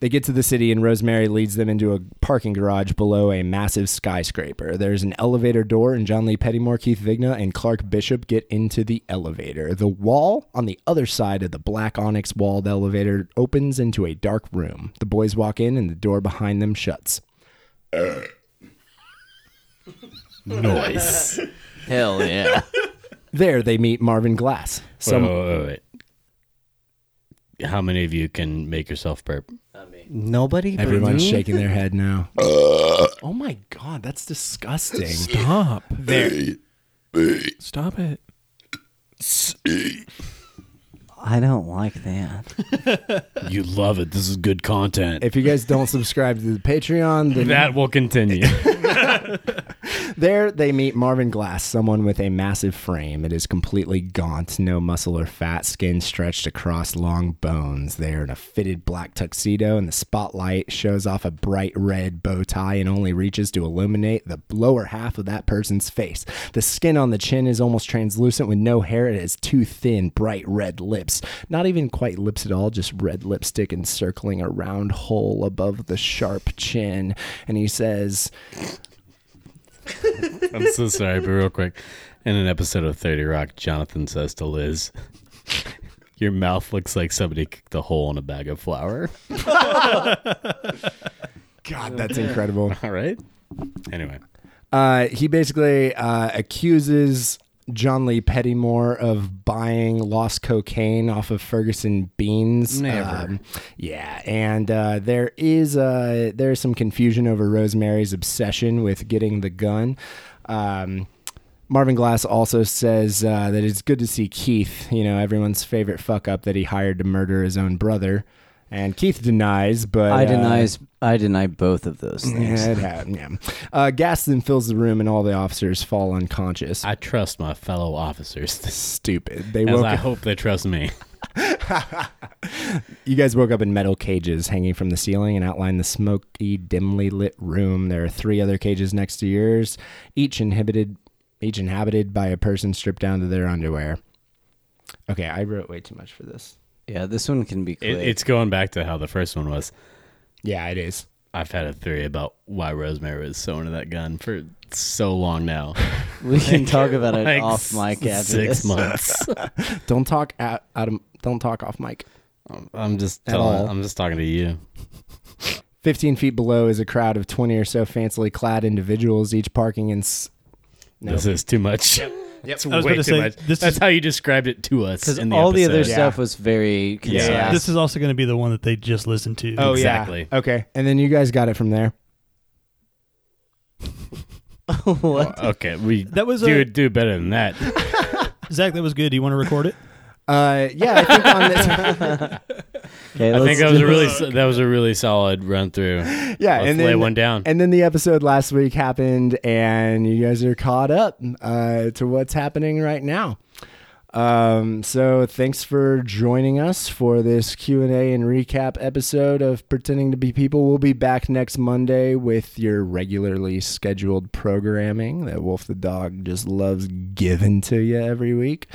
They get to the city, and Rosemary leads them into a parking garage below a massive skyscraper. There's an elevator door, and John Lee Pettymore, Keith Vigna, and Clark Bishop get into the elevator. The wall on the other side of the black onyx walled elevator opens into a dark room. The boys walk in, and the door behind them shuts. Noise. Hell yeah. There, they meet Marvin Glass. Some, wait, wait, wait, wait. How many of you can make yourself burp? Nobody. but everyone's me? shaking their head now. [laughs] Uh, oh my god, that's disgusting. Stop. There. Stop it. I don't like that. [laughs] You love it. This is good content. If you guys don't subscribe to the Patreon, then that will continue. [laughs] There, they meet Marvin Glass, someone with a massive frame. It is completely gaunt, no muscle or fat, skin stretched across long bones. They are in a fitted black tuxedo, and the spotlight shows off a bright red bow tie and only reaches to illuminate the lower half of that person's face. The skin on the chin is almost translucent with no hair. It has two thin, bright red lips. Not even quite lips at all, just red lipstick encircling a round hole above the sharp chin. And he says, [laughs] I'm so sorry, but real quick. In an episode of 30 Rock, Jonathan says to Liz, Your mouth looks like somebody kicked a hole in a bag of flour. [laughs] God, that's incredible. All right. Anyway, Uh, he basically uh, accuses John Lee Pettymore of buying lost cocaine off of Ferguson Beans. Never. yeah, and uh, there is uh, there is some confusion over Rosemary's obsession with getting the gun. Um, Marvin Glass also says uh, that it's good to see Keith, you know, everyone's favorite fuck up that he hired to murder his own brother. And Keith denies, but I uh, denies. I deny both of those things. yeah, it happened. Yeah. Uh, gas then fills the room, and all the officers fall unconscious. I trust my fellow officers. [laughs] Stupid. They As woke. I Up, hope they trust me. [laughs] you guys woke up in metal cages hanging from the ceiling and outline the smoky, dimly lit room. There are three other cages next to yours, each inhibited, each inhabited by a person stripped down to their underwear. Okay, I wrote way too much for this. Yeah, this one can be It, it's going back to how the first one was. Yeah, it is. I've had a theory about why Rosemary was so into that gun for so long now. [laughs] we can [laughs] talk about it Like off mic after six this. months. [laughs] Don't talk out, out of. Don't talk off mic. Um, I'm just At telling, all. I'm just talking to you. 15 feet below is a crowd of 20 or so fancily clad individuals, each parking in. S- no. This is too much. It's I was way too say, much. this That's is- how you described it to us Because in the all the other. Yeah. stuff was very concise. Yeah. This is also going to be the one that they just listened to. Oh Exactly. yeah. Okay, and then you guys got it from there. [laughs] what? Okay, we That was do a- do better than that. [laughs] Zach, that was good. Do you want to record it? Uh, yeah, I think on this. [laughs] Okay, I think that was a really so- that was a really solid run through. yeah, Let's and lay then one down. and then the episode last week happened, and you guys are caught up uh, to what's happening right now. Um, so thanks for joining us for this Q and A and recap episode of Pretending to Be People. We'll be back next Monday with your regularly scheduled programming that Wolf the Dog just loves giving to you every week.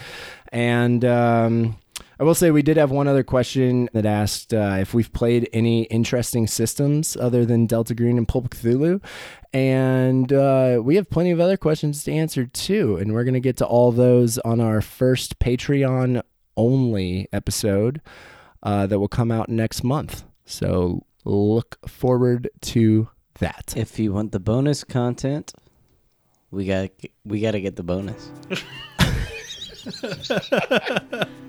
And um, I will say we did have one other question that asked uh, if we've played any interesting systems other than Delta Green and Pulp Cthulhu. And uh, we have plenty of other questions to answer too. And we're going to get to all those on our first Patreon only episode uh, that will come out next month. So look forward to that. If you want the bonus content, we got we got to get the bonus. [laughs]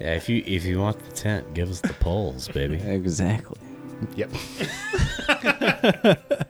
Yeah, if you if you want the tent, give us the poles, baby. [laughs] Exactly. Yep. [laughs]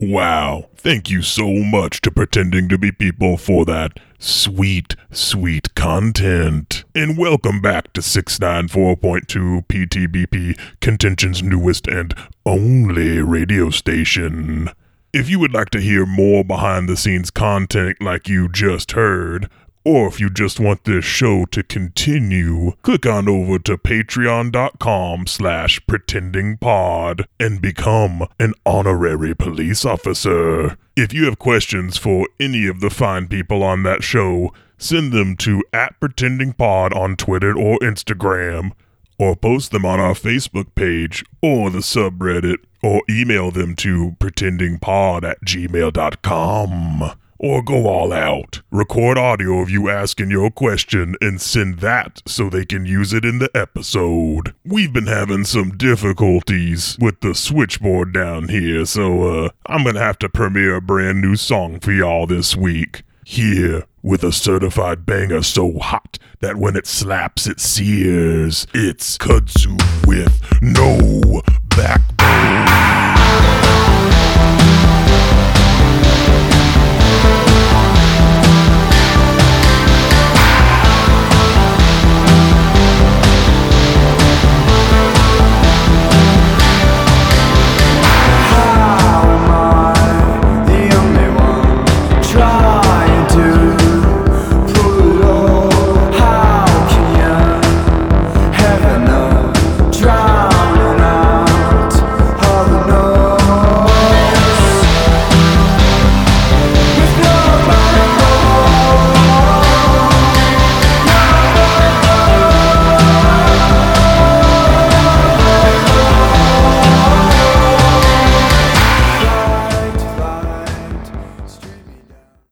Wow. Thank you so much to Pretending to Be People for that sweet, sweet content. And welcome back to 694.2 PTBP, Contention's newest and only radio station. If you would like to hear more behind the scenes content like you just heard, or if you just want this show to continue, click on over to patreon.com slash pretendingpod and become an honorary police officer. If you have questions for any of the fine people on that show, send them to at pretendingpod on Twitter or Instagram, or post them on our Facebook page or the subreddit, or email them to pretendingpod at gmail.com. Or go all out. Record audio of you asking your question and send that so they can use it in the episode. We've been having some difficulties with the switchboard down here, so uh, I'm gonna have to premiere a brand new song for y'all this week. Here, with a certified banger so hot that when it slaps it sears, it's kudzu with no backbone.